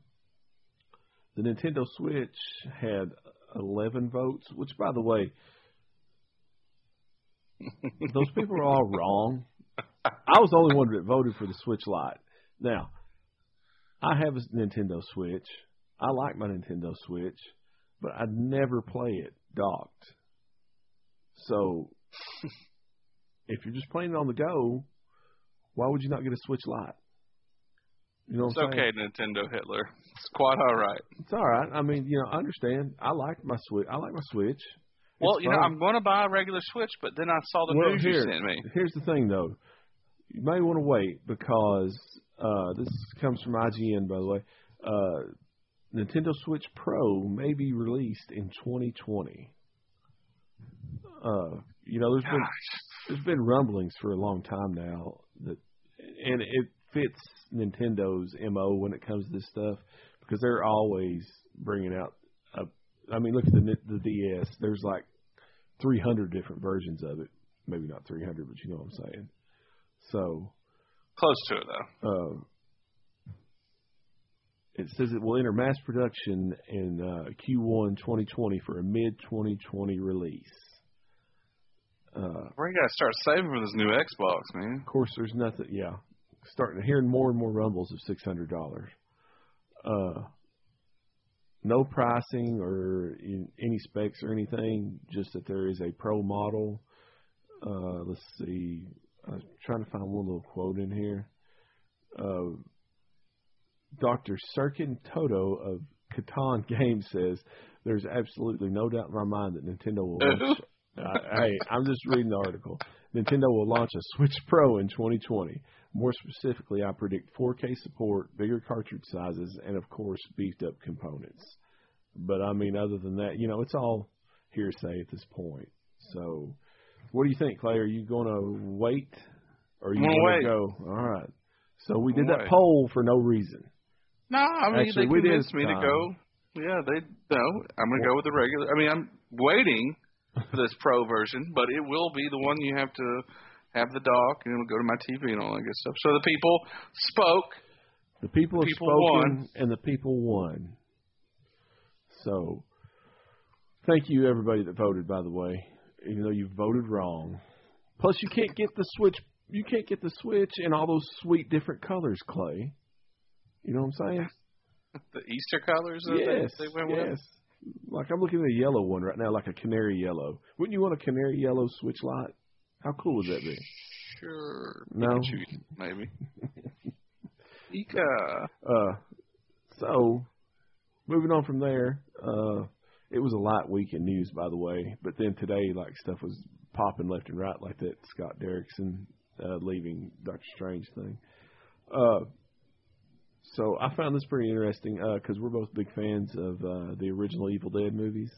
the Nintendo Switch had 11 votes, which, by the way, those people are all wrong. I was the only one that voted for the Switch Lite. Now, I have a Nintendo Switch. I like my Nintendo Switch, but I'd never play it docked. So, if you're just playing it on the go, why would you not get a Switch Lite? You know It's okay, Nintendo Hitler. It's quite all right. It's all right. I mean, you know, I understand. I like my Switch. I like my Switch. Well, It's you know. I'm going to buy a regular Switch, but then I saw the well, news here, you sent me. here's the thing, though. You may want to wait because uh, this comes from IGN, by the way. Uh, Nintendo Switch Pro may be released in 2020. Uh, you know, there's been there's been rumblings for a long time now that, and it fits Nintendo's mo when it comes to this stuff because they're always bringing out. A, I mean, look at the the DS. There's like 300 different versions of it. Maybe not 300, but you know what I'm saying. So, Close to it, though. uh, it says it will enter mass production in uh, Q1 2020 for a mid 2020 release. Uh, We got to start saving for this new Xbox, man. Of course, there's nothing. Yeah, starting to hear more and more rumbles of six hundred dollars. Uh, no pricing or in, any specs or anything. Just that there is a pro model. Uh, let's see. I was trying to find one little quote in here. Uh, Dr. Serkan Toto of Kantan Games says, "There's absolutely no doubt in my mind that Nintendo will launch hey, I'm just reading the article. Nintendo will launch a Switch Pro in 2020. More specifically, I predict 4K support, bigger cartridge sizes, and of course, beefed up components. But I mean, other than that, you know, it's all hearsay at this point. So, what do you think, Clay? Are you going to wait, or are you going to go? All right. So we did that poll for no reason. No, I mean Actually, they we did convinced me to go. Um, yeah, they no. I'm gonna go with the regular. I mean, I'm waiting for this pro version, but it will be the one you have to have the dock and it'll go to my TV and all that good stuff. So the people spoke. The people have People spoken, won. and the people won. So, thank you everybody that voted. By the way, even though you voted wrong. Plus, you can't get the switch. You can't get the switch in all those sweet different colors, Clay. You know what I'm saying? The Easter colors yes. they, they went yes. with. Like I'm looking at a yellow one right now, like a canary yellow. Wouldn't you want a canary yellow Switch Lite? How cool would that be? Sure. No. Pikachu, maybe. Ika. Uh, so, moving on from there, uh, it was a light week in news, by the way. But then today, like stuff was popping left and right, like that Scott Derrickson uh, leaving Doctor Strange thing. Uh, so I found this pretty interesting because we're both big fans of uh, the original Evil Dead movies,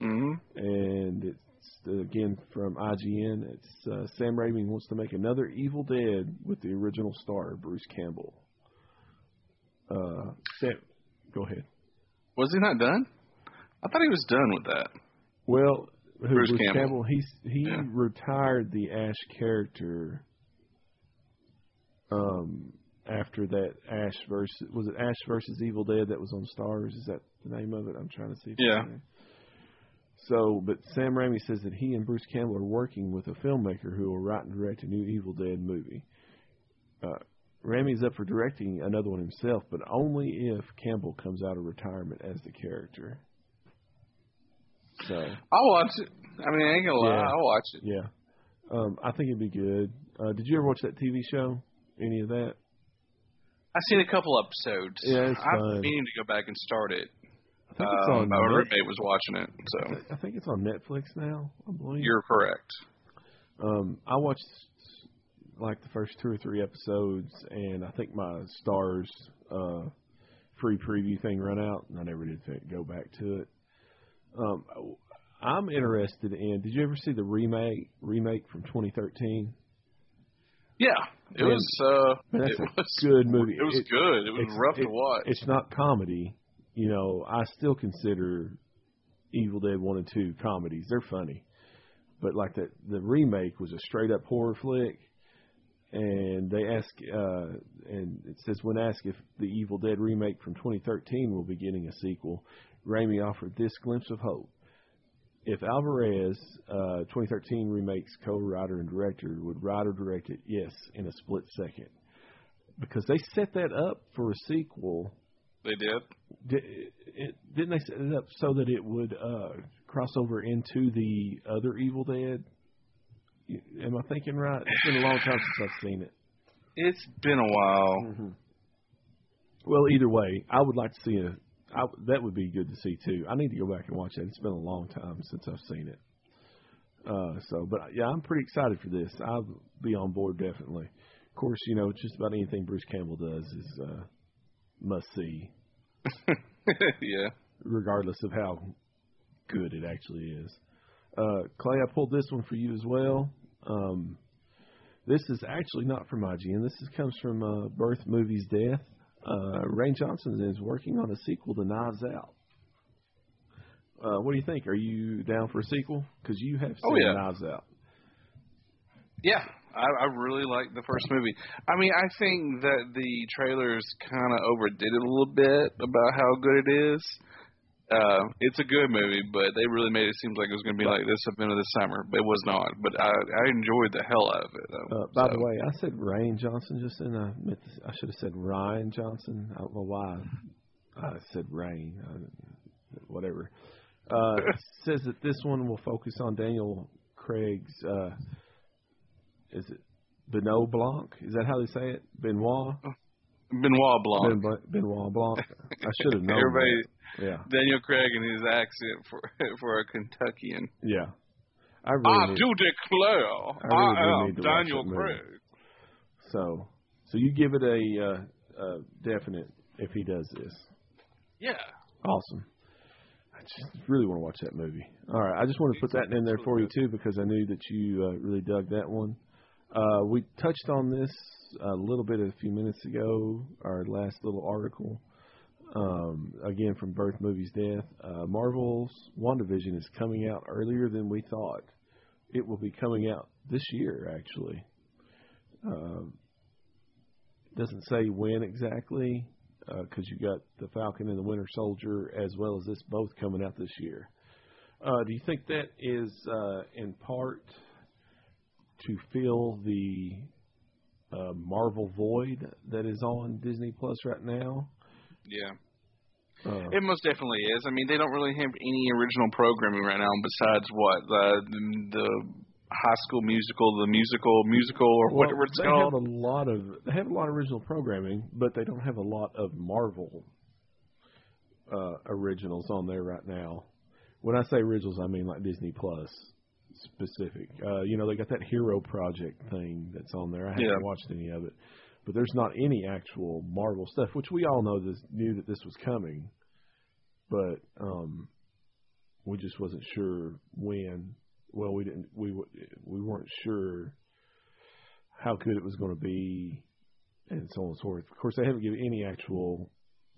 hmm and it's uh, again from IGN. It's uh, Sam Raimi wants to make another Evil Dead with the original star Bruce Campbell. Uh, Sam, go ahead. Was he not done? I thought he was done with that. Well, Who, Bruce Bruce Campbell. He's he Yeah. retired the Ash character. Um, after that Ash versus was it Ash versus Evil Dead that was on Starz? Is that the name of it? I'm trying to see. If Yeah. So, but Sam Raimi says that he and Bruce Campbell are working with a filmmaker who will write and direct a new Evil Dead movie. Uh, Raimi's up for directing another one himself, but only if Campbell comes out of retirement as the character. So, I'll watch it. I mean, I ain't gonna lie, I'll watch it. yeah, um, I think it'd be good. Uh, did you ever watch that TV show? Any of that? I've seen a couple episodes. Yeah, it's I've fun. been meaning to go back and start it. I think it's Um, on. my Net- roommate was watching it, so I think it's on Netflix now. I believe. you're correct. Um, I watched like the first two or three episodes, and I think my Starz uh, free preview thing run out, and I never did go back to it. Um, I'm interested in. Did you ever see the remake remake from 2013? Yeah, it Man, was. Uh, that's it a was good movie. It was It- good. It was rough it- to watch. It's not comedy. You know, I still consider Evil Dead one and two comedies. They're funny, but like the the remake was a straight up horror flick. And they ask, uh, and it says when asked if the Evil Dead remake from 2013 will be getting a sequel, Raimi offered this glimpse of hope. If Alvarez, uh, 2013 remake's co-writer and director, would write or direct it, yes, in a split second, because they set that up for a sequel they did. Di- it, didn't they set it up so that it would uh, cross over into the other Evil Dead? Am I thinking right? It's been a long time since I've seen it. It's been a while. Mm-hmm. Well, either way, I would like to see a. I, that would be good to see too. I need to go back and watch that. It's been a long time since I've seen it. Uh, so, but yeah, I'm pretty excited for this. I'll be on board definitely. Of course, you know, just about anything Bruce Campbell does is uh, must see. yeah. regardless of how good it actually is. Uh, Clay, I pulled this one for you as well. Um, this is actually not from IGN. This is, comes from uh, Birth Movies Death. Uh, Rain Johnson is working on a sequel to Knives Out. Uh, what do you think? Are you down for a sequel? Because you have seen Oh, yeah. Knives Out. Yeah, I, I really like the first movie. I mean, I think that the trailers kind of overdid it a little bit about how good it is. Uh, it's a good movie, but they really made it seem like it was going to be like this event of the summer. But it was not. But I, I enjoyed the hell out of it. Though. Uh, by So, the way, I said Rain Johnson just then. I meant to, I should have said Rian Johnson. I don't know why I said Rain. I, whatever. Uh, says that this one will focus on Daniel Craig's. Uh, is it Benoit Blanc? Is that how they say it? Benoit. Benoit Blanc. Ben, Benoit Blanc. I should have known. Everybody, that. Yeah, Daniel Craig and his accent for for a Kentuckian. yeah. I really I need- do declare, I really I am Daniel. Craig. so. So you give it a, uh, a definite if he does this. Yeah. Awesome. I just really want to watch that movie. All right, I just want to put that in there for you too because I knew that you uh, really dug that one. Uh, we touched on this a little bit a few minutes ago, our last little article. Um, again, from Birth Movies Death. Uh, Marvel's WandaVision is coming out earlier than we thought. It will be coming out this year, actually. Uh, doesn't say when exactly, because you got the Falcon and the Winter Soldier as well as this both coming out this year. Uh, do you think that is uh, in part to fill the uh, Marvel void that is on Disney Plus right now? Yeah. Uh, It most definitely is. I mean, they don't really have any original programming right now besides what the the High School Musical, the musical, musical, or well, whatever it's they called. have a lot of they have a lot of original programming, but they don't have a lot of Marvel uh, originals on there right now. When I say originals, I mean like Disney Plus specific. Uh, you know, they got that Hero Project thing that's on there. I haven't Yeah. watched any of it, but there's not any actual Marvel stuff, which we all know this knew that this was coming, but um, we just wasn't sure when. Well, we didn't. We we weren't sure how good it was going to be, and so on and so forth. Of course, they haven't given any actual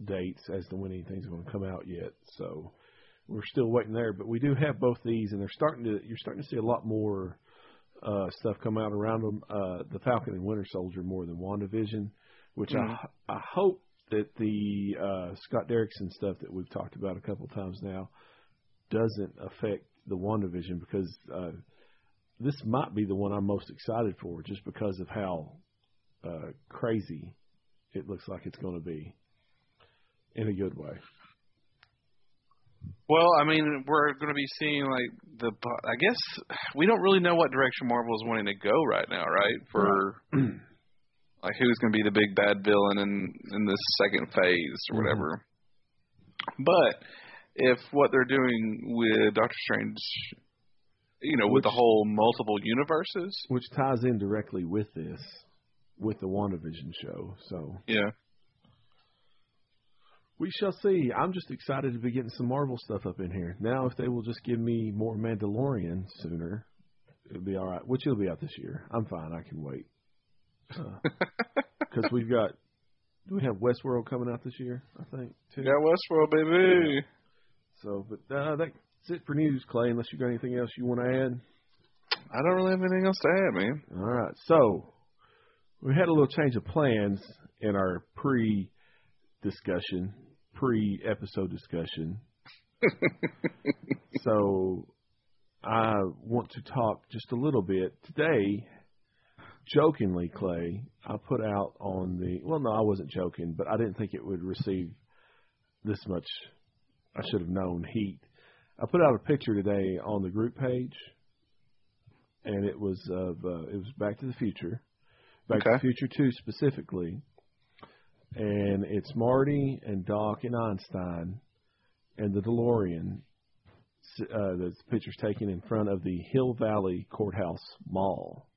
dates as to when anything's going to come out yet. So we're still waiting there. But we do have both these, and they're starting to. You're starting to see a lot more uh, stuff come out around them. Uh, the Falcon and Winter Soldier more than WandaVision, which Mhm. I I hope that the uh, Scott Derrickson stuff that we've talked about a couple times now doesn't affect the WandaVision because uh, this might be the one I'm most excited for, just because of how uh, crazy it looks like it's going to be in a good way. Well, I mean, we're going to be seeing like the. I guess we don't really know what direction Marvel is wanting to go right now, right? For like who's going to be the big bad villain in in this second phase or Mhm. whatever. But if what they're doing with Doctor Strange, you know, with the whole multiple universes, which ties in directly with this, with the WandaVision show. So yeah, we shall see. I'm just excited to be getting some Marvel stuff up in here. Now, if they will just give me more Mandalorian sooner, it'll be all right. Which will be out this year. I'm fine. I can wait. Because we've got, do we have Westworld coming out this year? I think too. yeah, Westworld, baby. So, but uh, that's it for news, Clay. Unless you got anything else you want to add. I don't really have anything else to add, man. All right. So we had a little change of plans in our pre-discussion, pre-episode discussion. so I want to talk just a little bit today. Jokingly, Clay, I put out on the well, no, I wasn't joking, but I didn't think it would receive this much. I should have known heat. I put out a picture today on the group page and it was of uh, it was Back to the Future, Back to the Future Two specifically, and it's Marty and Doc and Einstein, and the DeLorean. Uh, the picture's taken in front of the Hill Valley Courthouse Mall,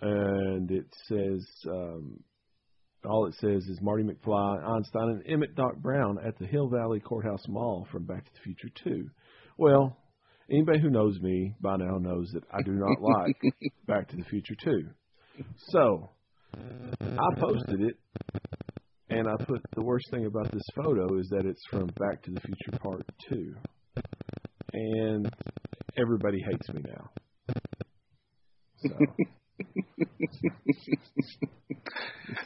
and it says um, all it says is Marty McFly, Einstein, and Emmett Doc Brown at the Hill Valley Courthouse Mall from Back to the Future Two. Well, anybody who knows me by now knows that I do not like Back to the Future 2. So, I posted it, and I put the worst thing about this photo is that it's from Back to the Future Part 2. And everybody hates me now. So,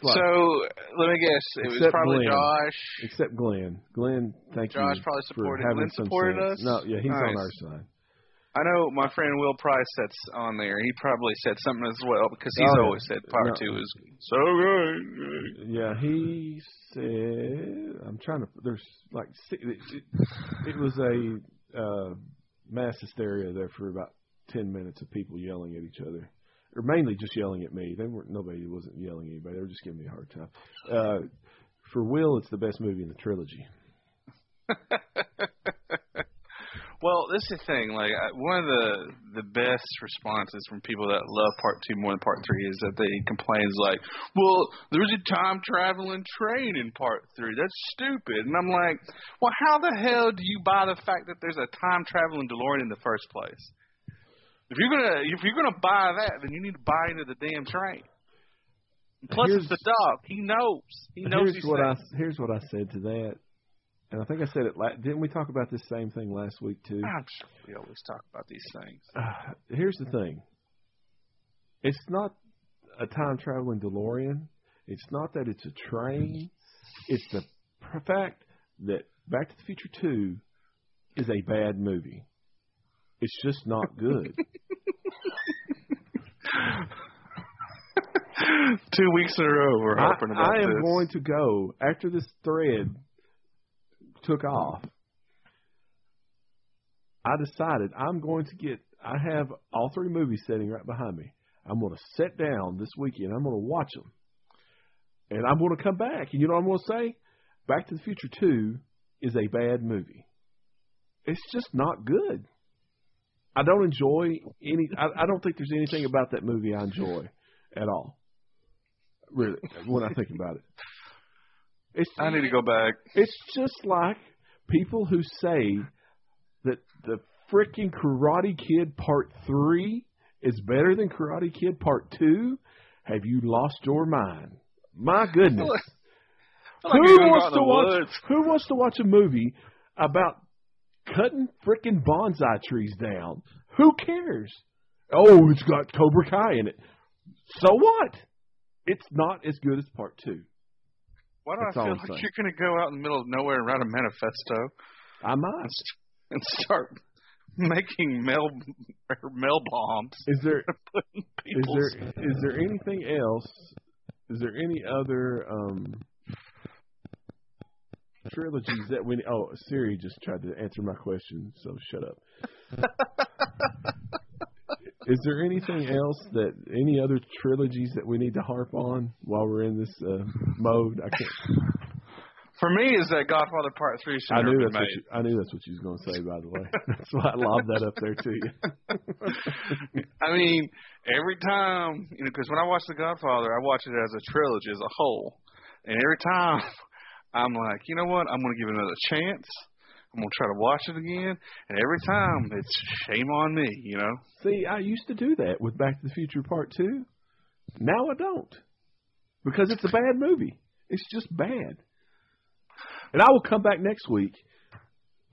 like- so let me guess, it was probably Glenn. Josh. except Glenn. Glenn, thank Josh you Josh probably for supported- having Glenn some supported sense. us? No, yeah, he's on our side. I know my friend Will Price that's on there. He probably said something as well because he's Oh, always said part No. two is so good. Yeah, he said. I'm trying to. There's like it, it, it was a uh, mass hysteria there for about ten minutes of people yelling at each other, or mainly just yelling at me. They weren't. Nobody wasn't yelling at anybody. They were just giving me a hard time. Uh, for Will, it's the best movie in the trilogy. Well, this is the thing. Like I- one of the the best responses from people that love part two more than part three is that they complain like, "Well, there's a time traveling train in part three. That's stupid." And I'm like, "Well, how the hell do you buy the fact that there's a time traveling DeLorean in the first place? If you're gonna if you're gonna buy that, then you need to buy into the damn train." Plus, Here's- it's the dog. He knows. He knows here's what I here's what I said to that, and I think I said it. La- didn't we talk about this same thing last week too? I'm sure we always talk about these things. uh, here's the thing. It's not a time traveling DeLorean. It's not that it's a train. It's the fact that Back to the Future 2 is a bad movie. It's just not good. Two weeks in a row, we're I, I am this. going to go after this thread took off. I decided I'm going to get. I have all three movies sitting right behind me. I'm going to sit down this weekend. I'm going to watch them, and I'm going to come back. And you know what I'm going to say? Back to the Future Two is a bad movie. It's just not good. I don't enjoy any. I, I don't think there's anything about that movie I enjoy at all. Really, when I think about it, it's I need to go back. it's just like people who say that the freaking Karate Kid Part 3 is better than Karate Kid Part 2. Have you lost your mind? My goodness. Like who you're gonna go wants to watch woods. who wants to watch a movie about cutting freaking bonsai trees down. Who cares? Oh, it's got Cobra Kai in it. So what? It's not as good as part two. Why do That's I feel like saying. you're going to go out in the middle of nowhere and write a manifesto I might. and, start making mail mail bombs? Is there is there is there anything else? Is there any other um trilogies that we? Oh, Siri just tried to answer my question, so shut up. is there anything else that any other trilogies that we need to harp on while we're in this uh, mode? I can't. For me, is that Godfather Part Three should I knew that's what you, I knew that's what you was going to say. By the way, that's why I lobbed that up there to you. I mean, every time, you know, because when I watch The Godfather, I watch it as a trilogy, as a whole. And every time, I'm like, you know what? I'm going to give it another chance. I'm to try to watch it again. And every time, it's shame on me, you know? See, I used to do that with Back to the Future Part 2. Now I don't. Because it's a bad movie. It's just bad. And I will come back next week.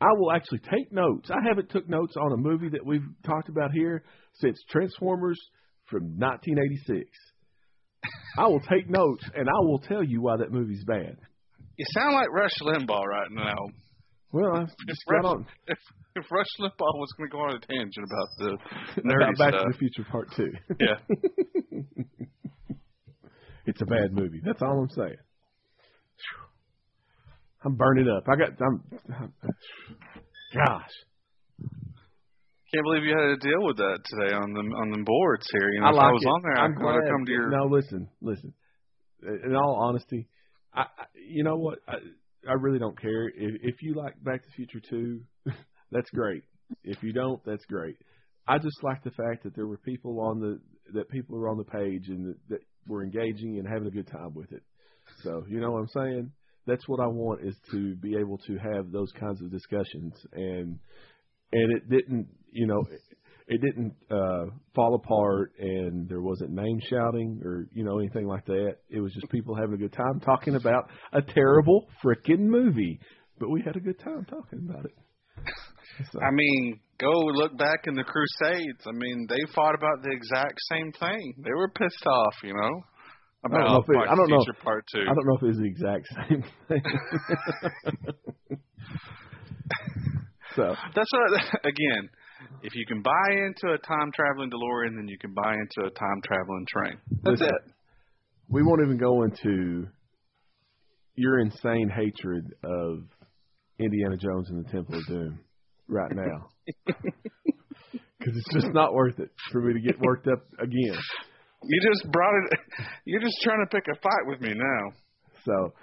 I will actually take notes. I haven't took notes on a movie that we've talked about here since Transformers from 1986. I will take notes and I will tell you why that movie's bad. You sound like Rush Limbaugh right now. Well, just Rush, got on if, if Rush Limbaugh was going to go on a tangent about the about Back stuff, to the Future Part 2. yeah. It's a bad movie. That's all I'm saying. I'm burning up. I got. I'm. Gosh, Can't believe you had to deal with that today on the on the boards here. You know, I like I was it. on there, I'm I glad. come to your. No, listen, listen. In all honesty, I, I you know what? I, I really don't care if if you like Back to the Future two. that's great. If you don't, that's great. I just like the fact that there were people on the that people were on the page and that, that were engaging and having a good time with it. So you know what I'm saying? That's what I want is to be able to have those kinds of discussions and and it didn't you know it, didn't uh fall apart and there wasn't name shouting or you know anything like that. It was just people having a good time talking about a terrible freaking movie. But we had a good time talking about it. So, I mean, go look back in the Crusades. I mean, they fought about the exact same thing. They were pissed off, you know, I don't know if it- I don't know. Future Part Two. I don't know if it was the exact same thing. so That's what. Again, if you can buy into a time traveling DeLorean, then you can buy into a time traveling train. That's Listen, it. we won't even go into your insane hatred of Indiana Jones and the Temple of Doom right now. Because it's just not worth it for me to get worked up again. You just brought it. You're just trying to pick a fight with me now. So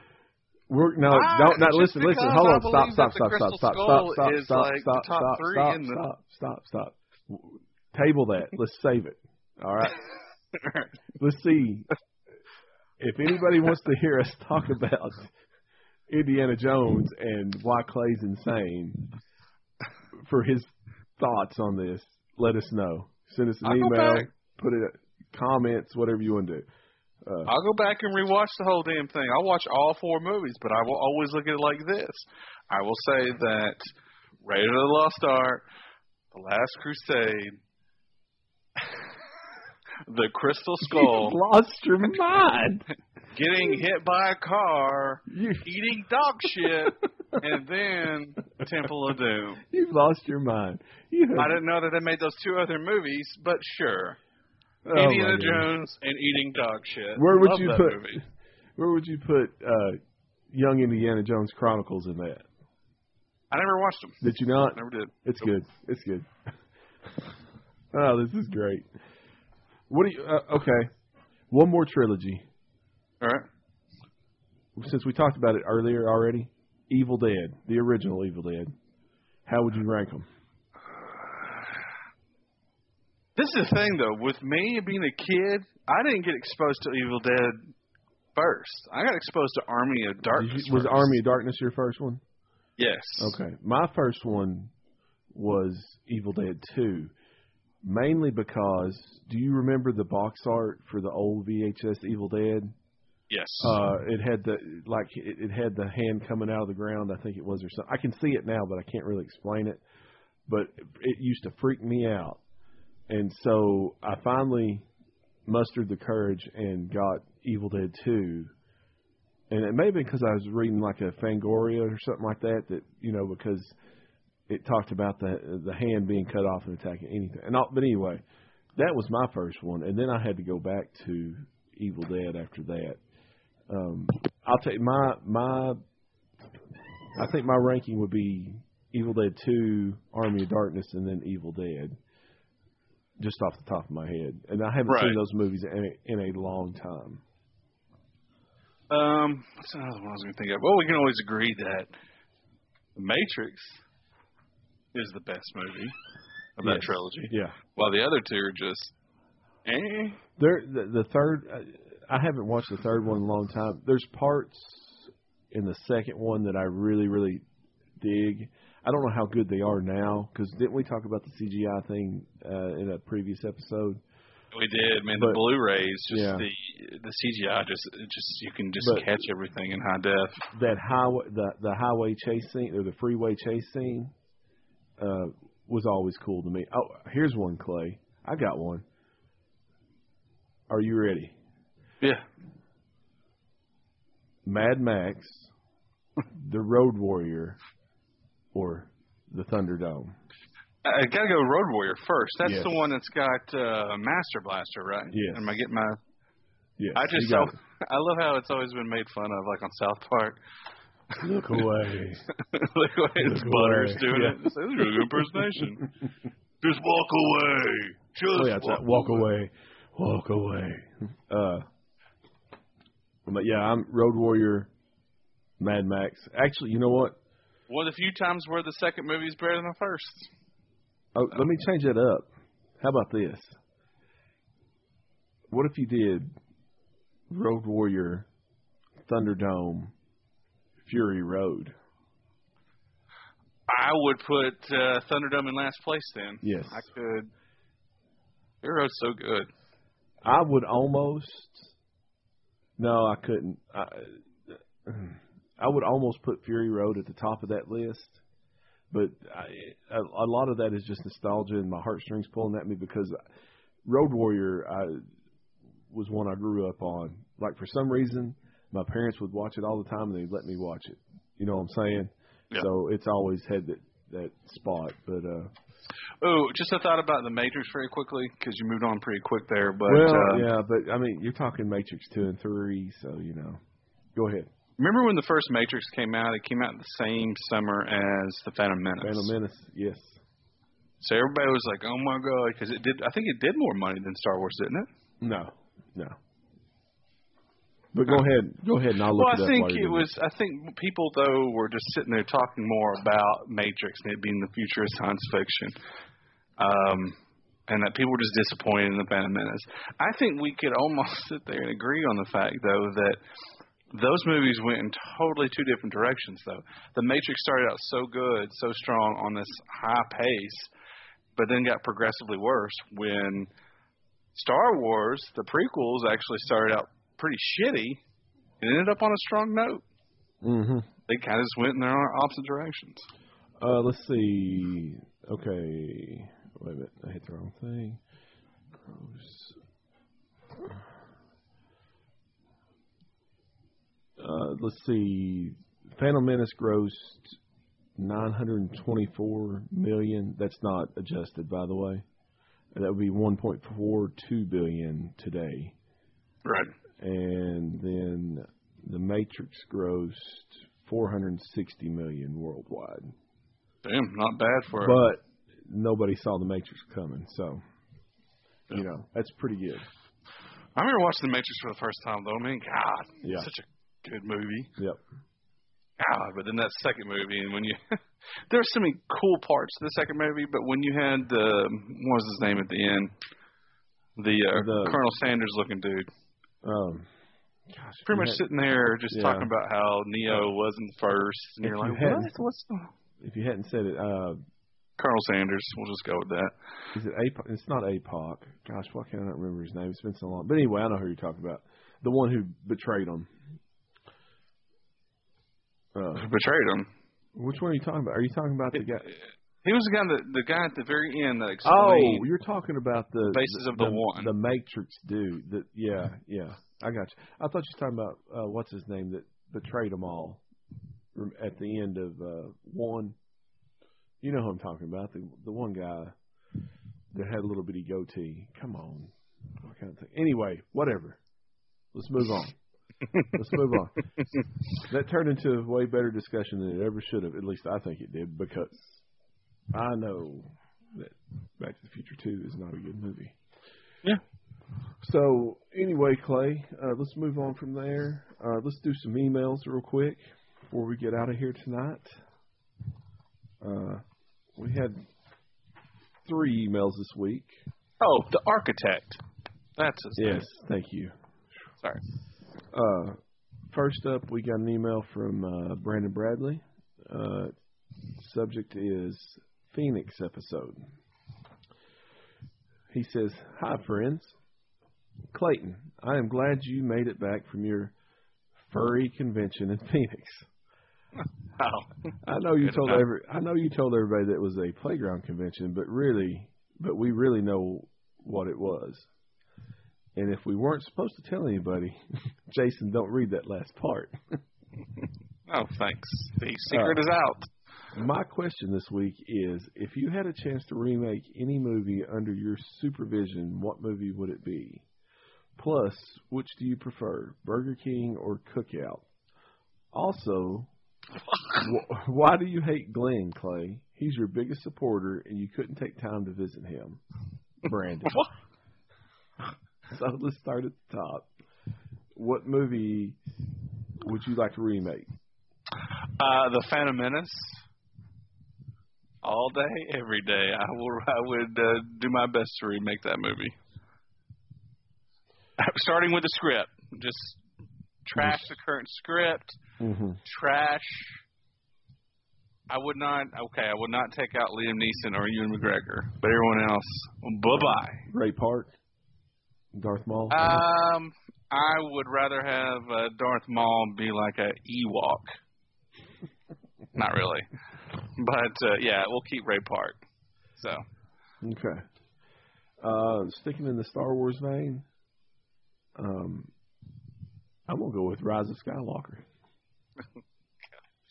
we're no, Ah, don't not listen, listen, hold on, stop, stop, stop, stop, stop, stop, stop, stop, like stop, stop, stop, the- stop, stop, stop. Table that. Let's save it. All right. Let's see if anybody wants to hear us talk about Indiana Jones and why Clay's insane for his thoughts on this. Let us know. Send us an I'll email. Put it comments, whatever you want to do. Uh, I'll go back and rewatch the whole damn thing. I'll watch all four movies, but I will always look at it like this. I will say that Raiders of the Lost Ark, The Last Crusade, The Crystal Skull, You've lost your mind. getting hit by a car, You, eating dog shit, and then Temple of Doom. you've lost your mind. You have, I didn't know that they made those two other movies, but sure. Oh Indiana. Jones and eating dog shit. Where would Love you put? movie. Where would you put uh, Young Indiana Jones Chronicles in that? I never watched them. Did you not? Never did. It's good. It's good. oh, this is great. What do you? Uh, okay, one more trilogy. All right. Since we talked about it earlier already, Evil Dead, the original Evil Dead. How would you rank them? This is the thing, though. With me being a kid, I didn't get exposed to Evil Dead first. I got exposed to Army of Darkness. was first. Army of Darkness your first one? Yes. Okay. My first one was Evil Dead 2, mainly because do you remember the box art for the old VHS Evil Dead? Yes. Uh, it had the like it, it had the hand coming out of the ground. I think it was or something. I can see it now, but I can't really explain it. But it used to freak me out, and so I finally mustered the courage and got Evil Dead Two. And it may have been because I was reading like a Fangoria or something like that. That you know because it talked about the the hand being cut off and attacking anything. And all, but anyway, that was my first one, and then I had to go back to Evil Dead after that. Um, I'll take my my. I think my ranking would be Evil Dead Two, Army of Darkness, and then Evil Dead. Just off the top of my head, and I haven't Right. seen those movies in a, in a long time. Um, what's another one I was going to think of? Well, we can always agree that The Matrix is the best movie of that trilogy, Yeah, while the other two are just eh. there the, the third. I haven't watched the third one in a long time. There's parts in the second one that I really really dig. I don't know how good they are now because didn't we talk about the CGI thing uh, in a previous episode? We did, man. But- the Blu-rays, just yeah. the the CGI, just just you can just But- catch everything in high def. that highway the the highway chase scene or the freeway chase scene uh was always cool to me. Oh, here's one, Clay. I got one. Are you ready? Yeah. Mad Max, The Road Warrior, or The Thunderdome? I gotta go Road Warrior first. That's Yes. the one that's got uh, Master Blaster, right? Yes. Am I getting my? Yes. I just so, I love how it's always been made fun of, like on South Park. look away. Look away. way it's Look Butters away. doing Yeah. it. This is a really good impersonation. Just walk away. Just Oh, yeah, walk, walk away, walk away. Uh, but yeah, I'm Road Warrior, Mad Max. Actually, you know what? One of the few times where the second movie is better than the first. Oh, let me change that up. How about this? What if you did Road Warrior, Thunderdome, Fury Road? I would put uh, Thunderdome in last place then. Yes. I could. Fury Road's so good. I would almost. No, I couldn't. I, I would almost put Fury Road at the top of that list, but I, a, a lot of that is just nostalgia and my heartstrings pulling at me because Road Warrior I was one I grew up on. Like for some reason, my parents would watch it all the time and they'd let me watch it. You know what I'm saying? Yeah. So it's always had that that spot. But uh Oh, just a thought about the Matrix very quickly because you moved on pretty quick there. But well, uh, yeah, but I mean, you're talking Matrix two and three, so you know. Go ahead. Remember when the first Matrix came out? It came out the same summer as the Phantom Menace. Phantom Menace, yes. So everybody was like, "Oh my god!" Because it did. I think it did more money than Star Wars, didn't it? No, no. But go ahead, go ahead, and I'll look Well, it I think it was. I think people though were just sitting there talking more about Matrix and it being the future of science fiction, um, and that people were just disappointed in the Phantom Menace. I think we could almost sit there and agree on the fact though that those movies went in totally two different directions. Though the Matrix started out so good, so strong on this high pace, but then got progressively worse when Star Wars, the prequels, actually started out pretty shitty and ended up on a strong note. Mm-hmm. They kind of just went in their opposite directions. Uh, let's see. Okay, wait a minute. I hit the wrong thing. Gross. Uh, let's see. Phantom Menace grossed 924 million. That's not adjusted, by the way. That would be 1.42 billion today. Right. and then the Matrix grossed 460 million worldwide. Damn, not bad for. It. But nobody saw the Matrix coming, so you know that's pretty good. I remember watching The Matrix for the first time, though. I mean, God, Yeah. such a good movie. Yep. God, but then that second movie, and when you there were so many cool parts to the second movie, but when you had the what was his name at the end, the, uh, The- Colonel Sanders looking dude, Um, gosh, pretty much had- sitting there just Yeah. talking about how Neo wasn't first, and If you're you like, what? What's If you hadn't said it, uh, Colonel Sanders? We'll just go with that. is it APOC? It's not APOC. Gosh, why can't I not remember his name? It's been so long. But anyway, I know who you're talking about. the one who betrayed him. Uh, Betrayed him. which one are you talking about? Are you talking about the guy? He was the guy that the guy at the very end that explained. Oh, you're talking about the Basis of the one. the Matrix dude. That yeah, yeah. I got you. I thought you were talking about uh, what's his name that betrayed them all at the end of uh, one. You know who I'm talking about? The the one guy that had a little bitty goatee. Come on, I can't think. Anyway, whatever. Let's move on. Let's move on. That turned into a way better discussion than it ever should have. At least I think it did because I know that Back to the Future Two is not a good movie. Yeah. So anyway, Clay, uh, let's move on from there. Uh, let's do some emails real quick before we get out of here tonight. Uh, we had three emails this week. oh, the architect. That's his name. Yes, thank you. Sorry. Uh, first up, we got an email from uh, Brandon Bradley. Uh, subject is Phoenix episode. He says, Hi, friends. Clayton, I am glad you made it back from your furry convention in Phoenix. Oh. I know you Good told enough. every I know you told everybody that it was a playground convention, but really, but we really know what it was. And if we weren't supposed to tell anybody, Jason, don't read that last part. Oh, thanks. The uh, secret is out. My question this week is if you had a chance to remake any movie under your supervision, what movie would it be? Plus, which do you prefer, Burger King or Cookout? Also, wh- why do you hate Glenn, Clay? He's your biggest supporter, and you couldn't take time to visit him. Brandon. so let's start at the top. What movie would you like to remake? Uh, the Phantom Menace. All day, every day. I will. I would uh, do my best to remake that movie. Starting with the script, just trash the current script. Mm-hmm. Trash. I would not. Okay, I would not take out Liam Neeson or Ewan McGregor, but everyone else. Bye bye. Ray Park, Darth Maul. Um, I would rather have uh, Darth Maul be like a Ewok. Not really, but uh, yeah, we'll keep Ray Park. So okay. Uh, sticking in the Star Wars vein, um, I'm gonna go with Rise of Skywalker.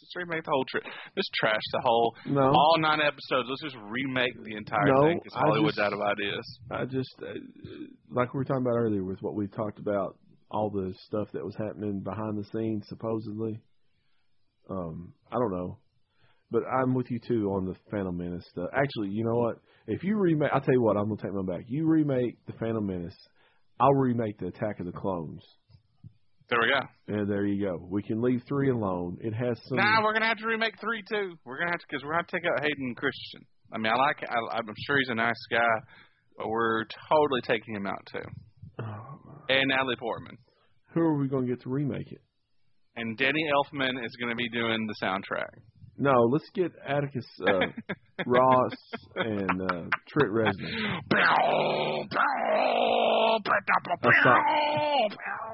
just remake the whole trip. Just trash the whole No, all nine episodes. Let's just remake the entire No, thing because Hollywood's just- out of ideas. I just uh, like we were talking about earlier with what we talked about, all the stuff that was happening behind the scenes, supposedly. Um, I don't know, but I'm with you too on the Phantom Menace stuff. Actually, you know what? If you remake, I'll tell you what, I'm gonna take my back. You remake the Phantom Menace, I'll remake the Attack of the Clones, There we go. and there you go. We can leave three alone. It has some. Nah, we're gonna have to remake three too. We're gonna have to because we're gonna have to take out Hayden Christensen. I mean, I like. I, I'm sure he's a nice guy, but we're totally taking him out too. And Natalie Portman. Who are we gonna get to remake it? And Danny Elfman is going to be doing the soundtrack. No, let's get Atticus uh, Ross and uh, Trent Reznor.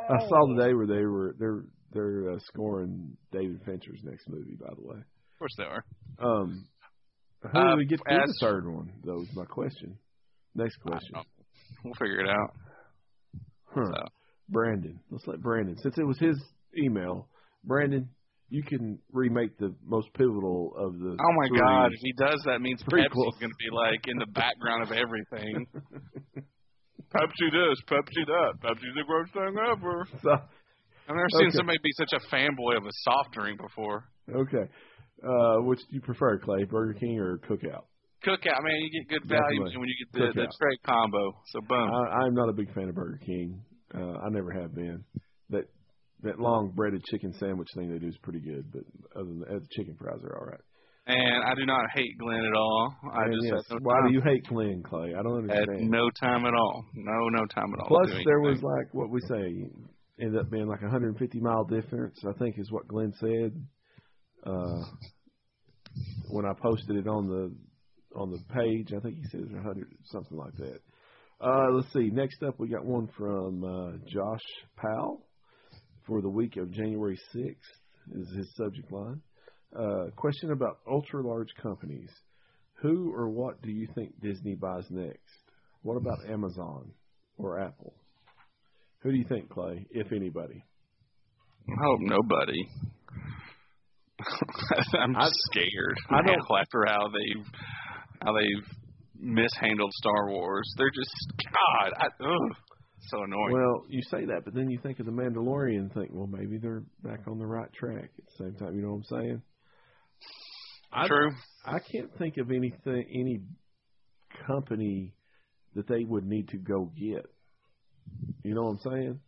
I saw today where they were they're they're uh, scoring David Fincher's next movie. By the way, Of course they are. um, who Uh, do we get to the third one? Though is my question. Next question, I don't know. We'll figure it out. huh. So. Brandon. Let's let Brandon, since it was his email. Brandon, you can remake the most pivotal of the. Oh my. God! If he does that, means Prequels. Pepsi's going to be like in the background of everything. Pepsi this, Pepsi that, Pepsi's the greatest thing ever. So, I've never seen Okay. somebody be such a fanboy of a soft drink before. okay, uh, which do you prefer, Clay? Burger King or Cookout? Cookout, man, you get good value Definitely. when you get the, the Cookout. straight combo. So boom. I, I'm not a big fan of Burger King. Uh, I never have been. That that long breaded chicken sandwich thing they do is pretty good, but other than that, the chicken fries are all right. And I do not hate Glenn at all. I And just yes, no why do you hate Glenn, Clay? I don't understand. no time at all. No, no time at all. Plus, there was like what we say ended up being like a 150 mile difference. I think is what Glenn said uh, when I posted it on the on the page. I think he said it was 100 something like that. Uh, let's see. Next up, we got one from uh, Josh Powell. for the week of January 6th is his subject line. Uh, question about ultra large companies. Who or what do you think Disney buys next? What about Amazon or Apple? Who do you think, Clay, if anybody? I hope nobody. I'm I- scared. I don't- after how they how they've mishandled Star Wars. They're just God. I, ugh, so annoying. Well, you say that, but then you think of the Mandalorian and think, well, maybe they're back on the right track at the same time. You know what I'm saying? I, True. I can't think of anything, any company that they would need to go get. You know what I'm saying?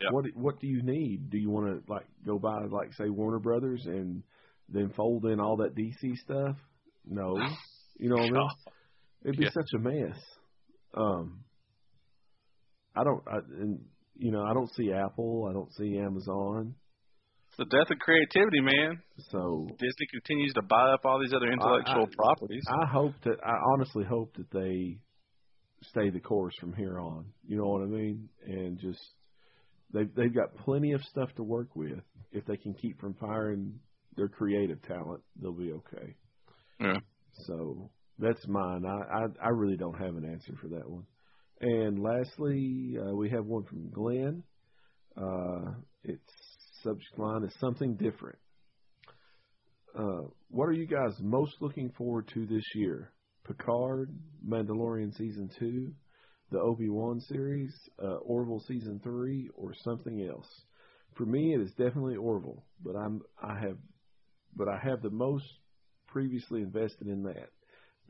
Yeah. What What do you need? Do you want to like go buy like say Warner Brothers and then fold in all that DC stuff? No. You know what I mean? It'd be Yeah. such a mess. Um, I don't, I, and you know, I don't see Apple, I don't see Amazon, It's the death of creativity, man. so Disney continues to buy up all these other intellectual I- properties. I hope that I honestly hope that they stay the course from here on. You know what I mean? And just they've they've got plenty of stuff to work with. If they can keep from firing their creative talent, they'll be okay. yeah. So that's mine. I, I I really don't have an answer for that one. And lastly, uh, we have one from Glenn. Uh, its subject line is something different. Uh, what are you guys most looking forward to this year? Picard, Mandalorian season two, the Obi Wan series, uh, Orville season three, or something else? For me, it is definitely Orville, but I'm I have, but I have the most previously invested in that.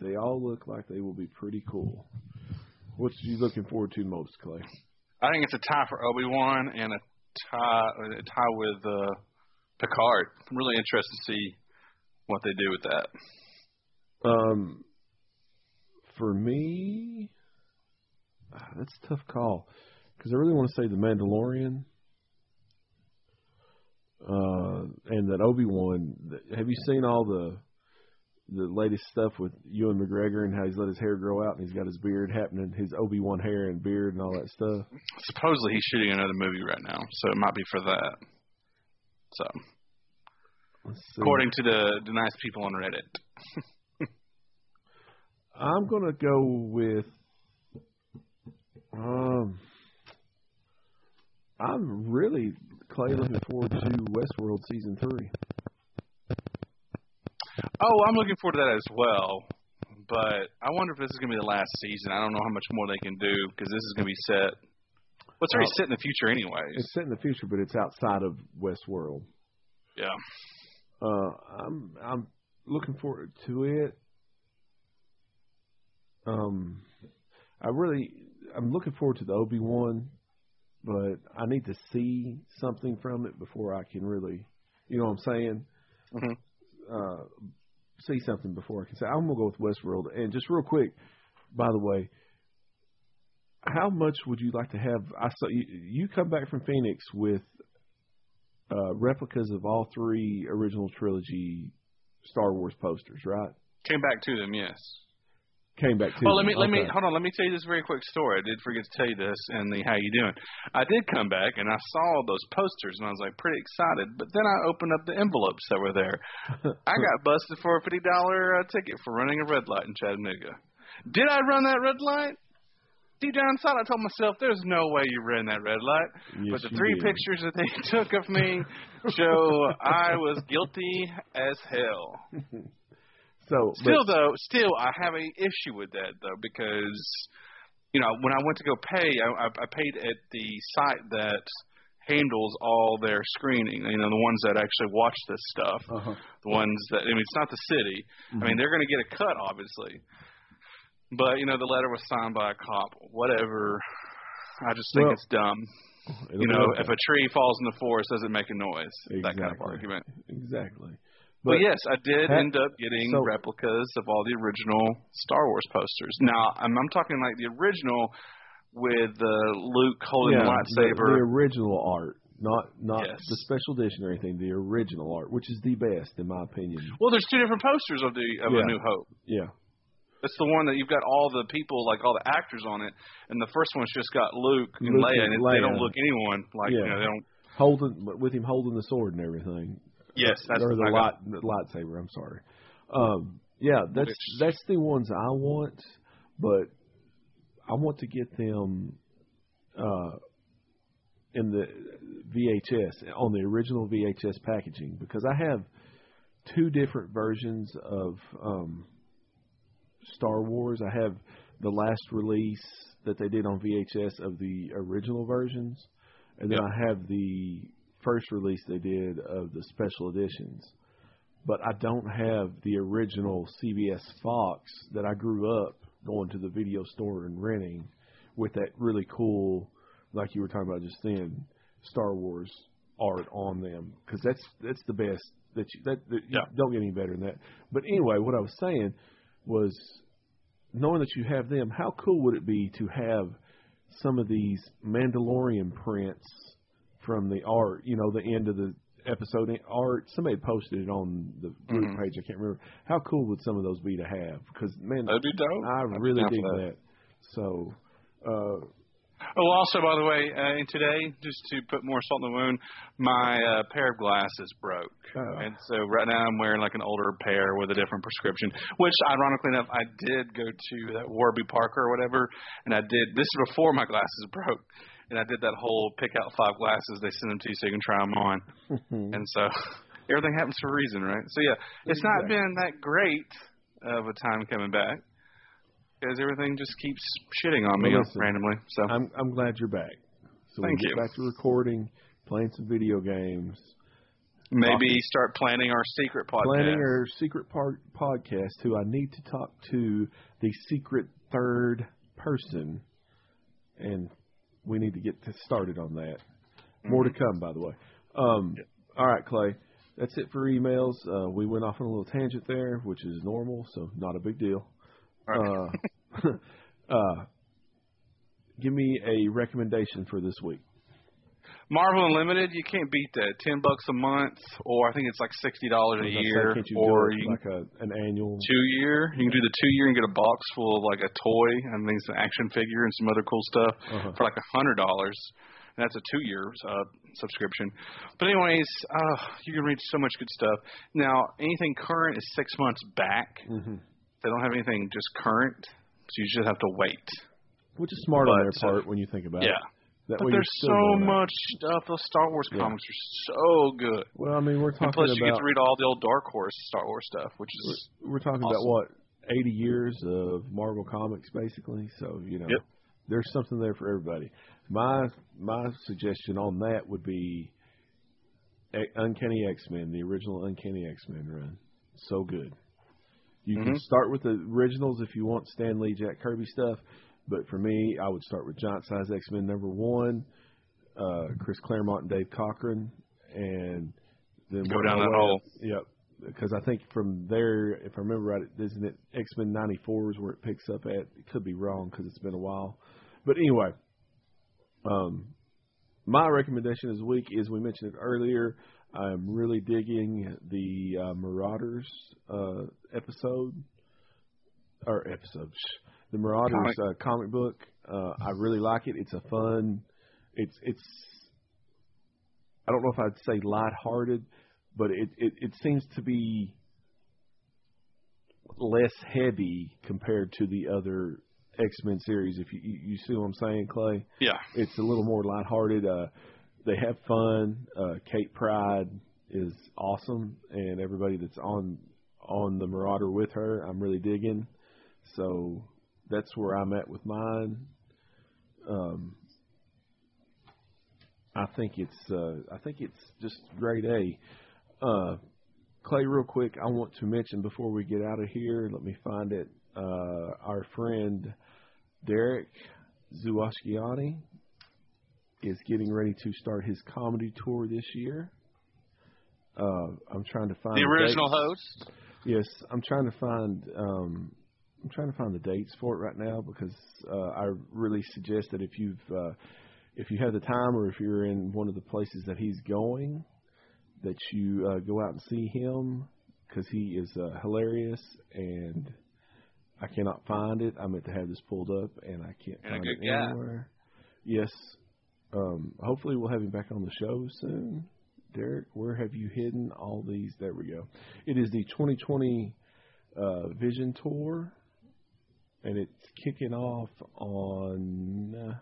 They all look like they will be pretty cool. What's you looking forward to most, Clay? I think it's a tie for Obi Wan and a tie a tie with uh, Picard. I'm really interested to see what they do with that. Um, for me, ah, that's a tough call because I really want to say the Mandalorian. Uh, and that Obi Wan. Have you seen all the the latest stuff with Ewan McGregor and how he's let his hair grow out and he's got his beard happening, his Obi Wan hair and beard and all that stuff? Supposedly he's shooting another movie right now, so it might be for that. So, according to the, the nice people on Reddit. I'm gonna go with um I'm really Clay looking forward to Westworld season three. Oh, I'm looking forward to that as well. But I wonder if this is going to be the last season. I don't know how much more they can do because this is going to be set. Well, it's already set in the future, anyways. It's set in the future, but it's outside of Westworld. Yeah. Uh, I'm I'm looking forward to it. Um, I really I'm looking forward to the Obi Wan, but I need to see something from it before I can really, you know what I'm saying? Mhm. Uh, see something before I can say I'm gonna go with Westworld. And just real quick, by the way, how much would you like to have? I saw you, you come back from Phoenix with uh, replicas of all three original trilogy Star Wars posters, right? Came back to them, yes. Came back to. Well, let me let me hold on. Let me tell you this very quick story. I did forget to tell you this and the how you doing. I did come back and I saw those posters and I was like pretty excited. But then I opened up the envelopes that were there. I got busted for a fifty dollar uh, ticket for running a red light in Chattanooga. Did I run that red light? Deep down inside, I told myself, "There's no way you ran that red light." Yes, but the three did. pictures that they took of me show I was guilty as hell. So, but- Still though, still I have a issue with that though because you know when I went to go pay, I, I, I paid at the site that handles all their screening. You know the ones that actually watch this stuff, uh-huh. the ones that I mean it's not the city. I mean they're going to get a cut obviously, but you know the letter was signed by a cop. Whatever. I just think Well, it's dumb. You know, okay. if a tree falls in the forest, does it make a noise? That kind of argument. exactly. But, yes, I did ha- end up getting so- replicas of all the original Star Wars posters. Now, I'm, I'm talking like the original with uh, Luke holding yeah, the lightsaber. The, the original art, not not Yes. the special edition or anything. The original art, which is the best in my opinion. well, there's two different posters of the of Yeah. A New Hope. Yeah. It's the one that you've got all the people, like all the actors on it, and the first one's just got Luke and Luke Leia, and and they don't look anyone like Yeah. you know they don't. holding with him holding the sword and everything. Yes, that's or the light the lightsaber. I'm sorry. Um, yeah, that's that's the ones I want, but I want to get them uh, in the VHS on the original VHS packaging because I have two different versions of um, Star Wars. I have the last release that they did on VHS of the original versions, and then Yep. I have the first release they did of the special editions. But I don't have the original CBS Fox that I grew up going to the video store and renting with that really cool, like you were talking about just then, Star Wars art on them because that's that's the best that you that, that you don't get any better than that. But anyway, what I was saying was knowing that you have them, how cool would it be to have some of these Mandalorian prints from the art, you know, the end of the episode art. Somebody posted it on the group Mhm. page. I can't remember. How cool would some of those be to have? Because man, That'd be dope. I I'd really dig that. that. So, uh, Oh, also, by the way, uh, and today, just to put more salt in the wound, my uh, pair of glasses broke. Oh. And so right now I'm wearing like an older pair with a different prescription, which ironically enough, I did go to that Warby Parker or whatever, and I did, this is before my glasses broke, and I did that whole pick out five glasses, they send them to you so you can try them on. And so everything happens for a reason, right? So yeah, it's not been that great of a time coming back. Because everything just keeps shitting on me Well, listen, randomly. So I'm I'm glad you're back. So Thank can get you. back to recording, playing some video games, Maybe Talking. start planning our secret podcast. planning our secret part podcast. Who I need to talk to the secret third person, and we need to get started on that. More to Mm-hmm. come, by the way. Um, All right, Clay. That's it for emails. Uh, we went off on a little tangent there, which is normal, so not a big deal. Right. Uh, uh, give me a recommendation for this week. Marvel Unlimited, you can't beat that. Ten bucks a month, or I think it's like sixty dollars a say, year, you or do you like a, an annual? two year. You can do the two year and get a box full of like a toy and then some action figure and some other cool stuff Uh-huh. for like a hundred dollars. And that's a two year uh, subscription. But anyways, uh, you can read so much good stuff. Now anything current is six months back. hmm They don't have anything just current, so you just have to wait. Which is smart on their part when you think about Yeah. it. That But there's so much stuff. Those Star Wars Yeah. comics are so good. Well, I mean, we're talking And plus, you get to read all the old Dark Horse Star Wars stuff, which is we're talking about what 80 years of Marvel comics, basically. So you know, Yep. there's something there for everybody. My my suggestion on that would be Uncanny X Men, the original Uncanny X Men run. So good. You can Mhm. start with the originals if you want Stan Lee, Jack Kirby stuff, but for me, I would start with Giant Size X Men number one, uh, Chris Claremont and Dave Cockrum, and then Go down that hole. Yep. Because I think from there, if I remember right, isn't it X Men '94 is where it picks up at? It could be wrong because it's been a while. But anyway, um, my recommendation this week is we mentioned it earlier. I'm really digging the uh, Marauders uh, episode or episode, sh- the Marauders Comic. Uh, comic book. Uh, I really like it. It's a fun. It's it's. I don't know if I'd say lighthearted, but it, it it seems to be less heavy compared to the other X Men series. If you, you you see what I'm saying, Clay, yeah. it's a little more lighthearted. Uh, they have fun. Uh, Kate Pryde is awesome, and everybody that's on on the Marauder with her, I'm really digging. So that's where I'm at with mine. Um, I think it's uh, I think it's just grade A. Uh, Clay, real quick, I want to mention before we get out of here. Let me find it. Uh, our friend Derek Zuwaskiani is getting ready to start his comedy tour this year. Uh, I'm trying to find The original dates. host. Yes, I'm trying to find um, I'm trying to find the dates for it right now because uh, I really suggest that if you've uh, if you have the time or if you're in one of the places that he's going, that you uh, go out and see him because he is uh, hilarious and I cannot find it. I meant to have this pulled up and I can't And find it guy. anywhere. Yes, Um, hopefully, we'll have him back on the show soon. Derek, where have you hidden all these? There we go. It is the 2020 uh, Vision Tour, and it's kicking off on.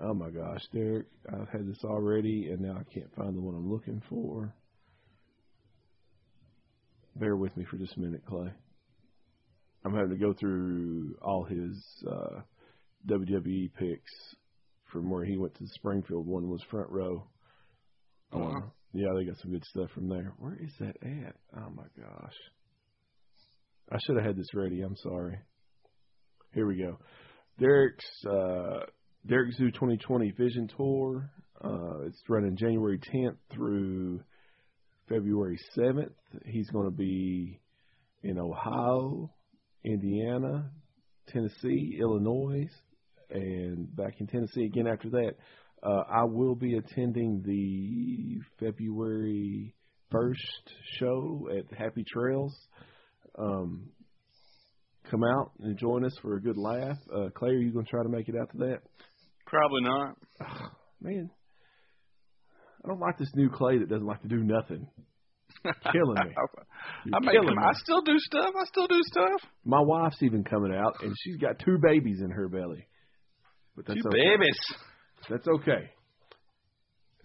Oh my gosh, Derek, I've had this already, and now I can't find the one I'm looking for. Bear with me for just a minute, Clay. I'm having to go through all his uh, WWE picks from where he went to the Springfield one was front row. Oh. Uh, yeah, they got some good stuff from there. Where is that at? Oh my gosh. I should have had this ready. I'm sorry. Here we go. Derek's uh, Derek Zoo 2020 Vision Tour. Uh, it's running January 10th through February 7th. He's going to be in Ohio, Indiana, Tennessee, Illinois, and back in Tennessee again after that. Uh, I will be attending the February 1st show at Happy Trails. Um, come out and join us for a good laugh. Uh, Clay, are you going to try to make it out to that? Probably not. Man, I don't like this new Clay that doesn't like to do nothing. Killing me. You're I, make killing them, me. I still do stuff. I still do stuff. My wife's even coming out, and she's got two babies in her belly. But that's Two okay. babies. That's okay.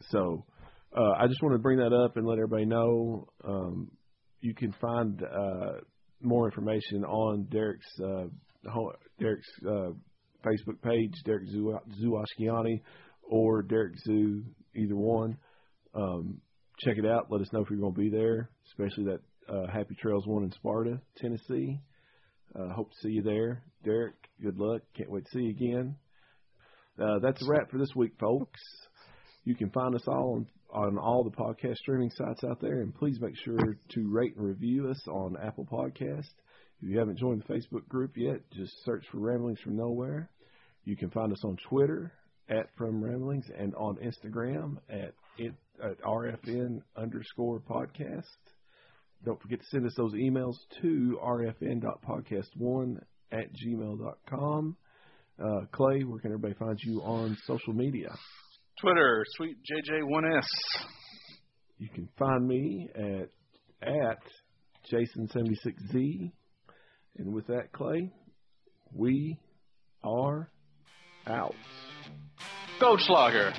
So, uh, I just want to bring that up and let everybody know. Um, you can find uh, more information on Derek's uh, Derek's uh, Facebook page, Derek Zuashkiani, or Derek Zoo, either one. Um, check it out. Let us know if you're going to be there, especially that uh, Happy Trails one in Sparta, Tennessee. Uh, hope to see you there, Derek. Good luck. Can't wait to see you again. Uh, that's a wrap for this week, folks. You can find us all on, on all the podcast streaming sites out there, and please make sure to rate and review us on Apple Podcast. If you haven't joined the Facebook group yet, just search for Ramblings from Nowhere. You can find us on Twitter at From Ramblings and on Instagram at it at RFN underscore podcast. Don't forget to send us those emails to rfn.podcast1 at gmail.com. Uh, Clay, where can everybody find you on social media? Twitter, sweet JJ1S. You can find me at at Jason76Z. And with that, Clay, we are out. Goldschlager.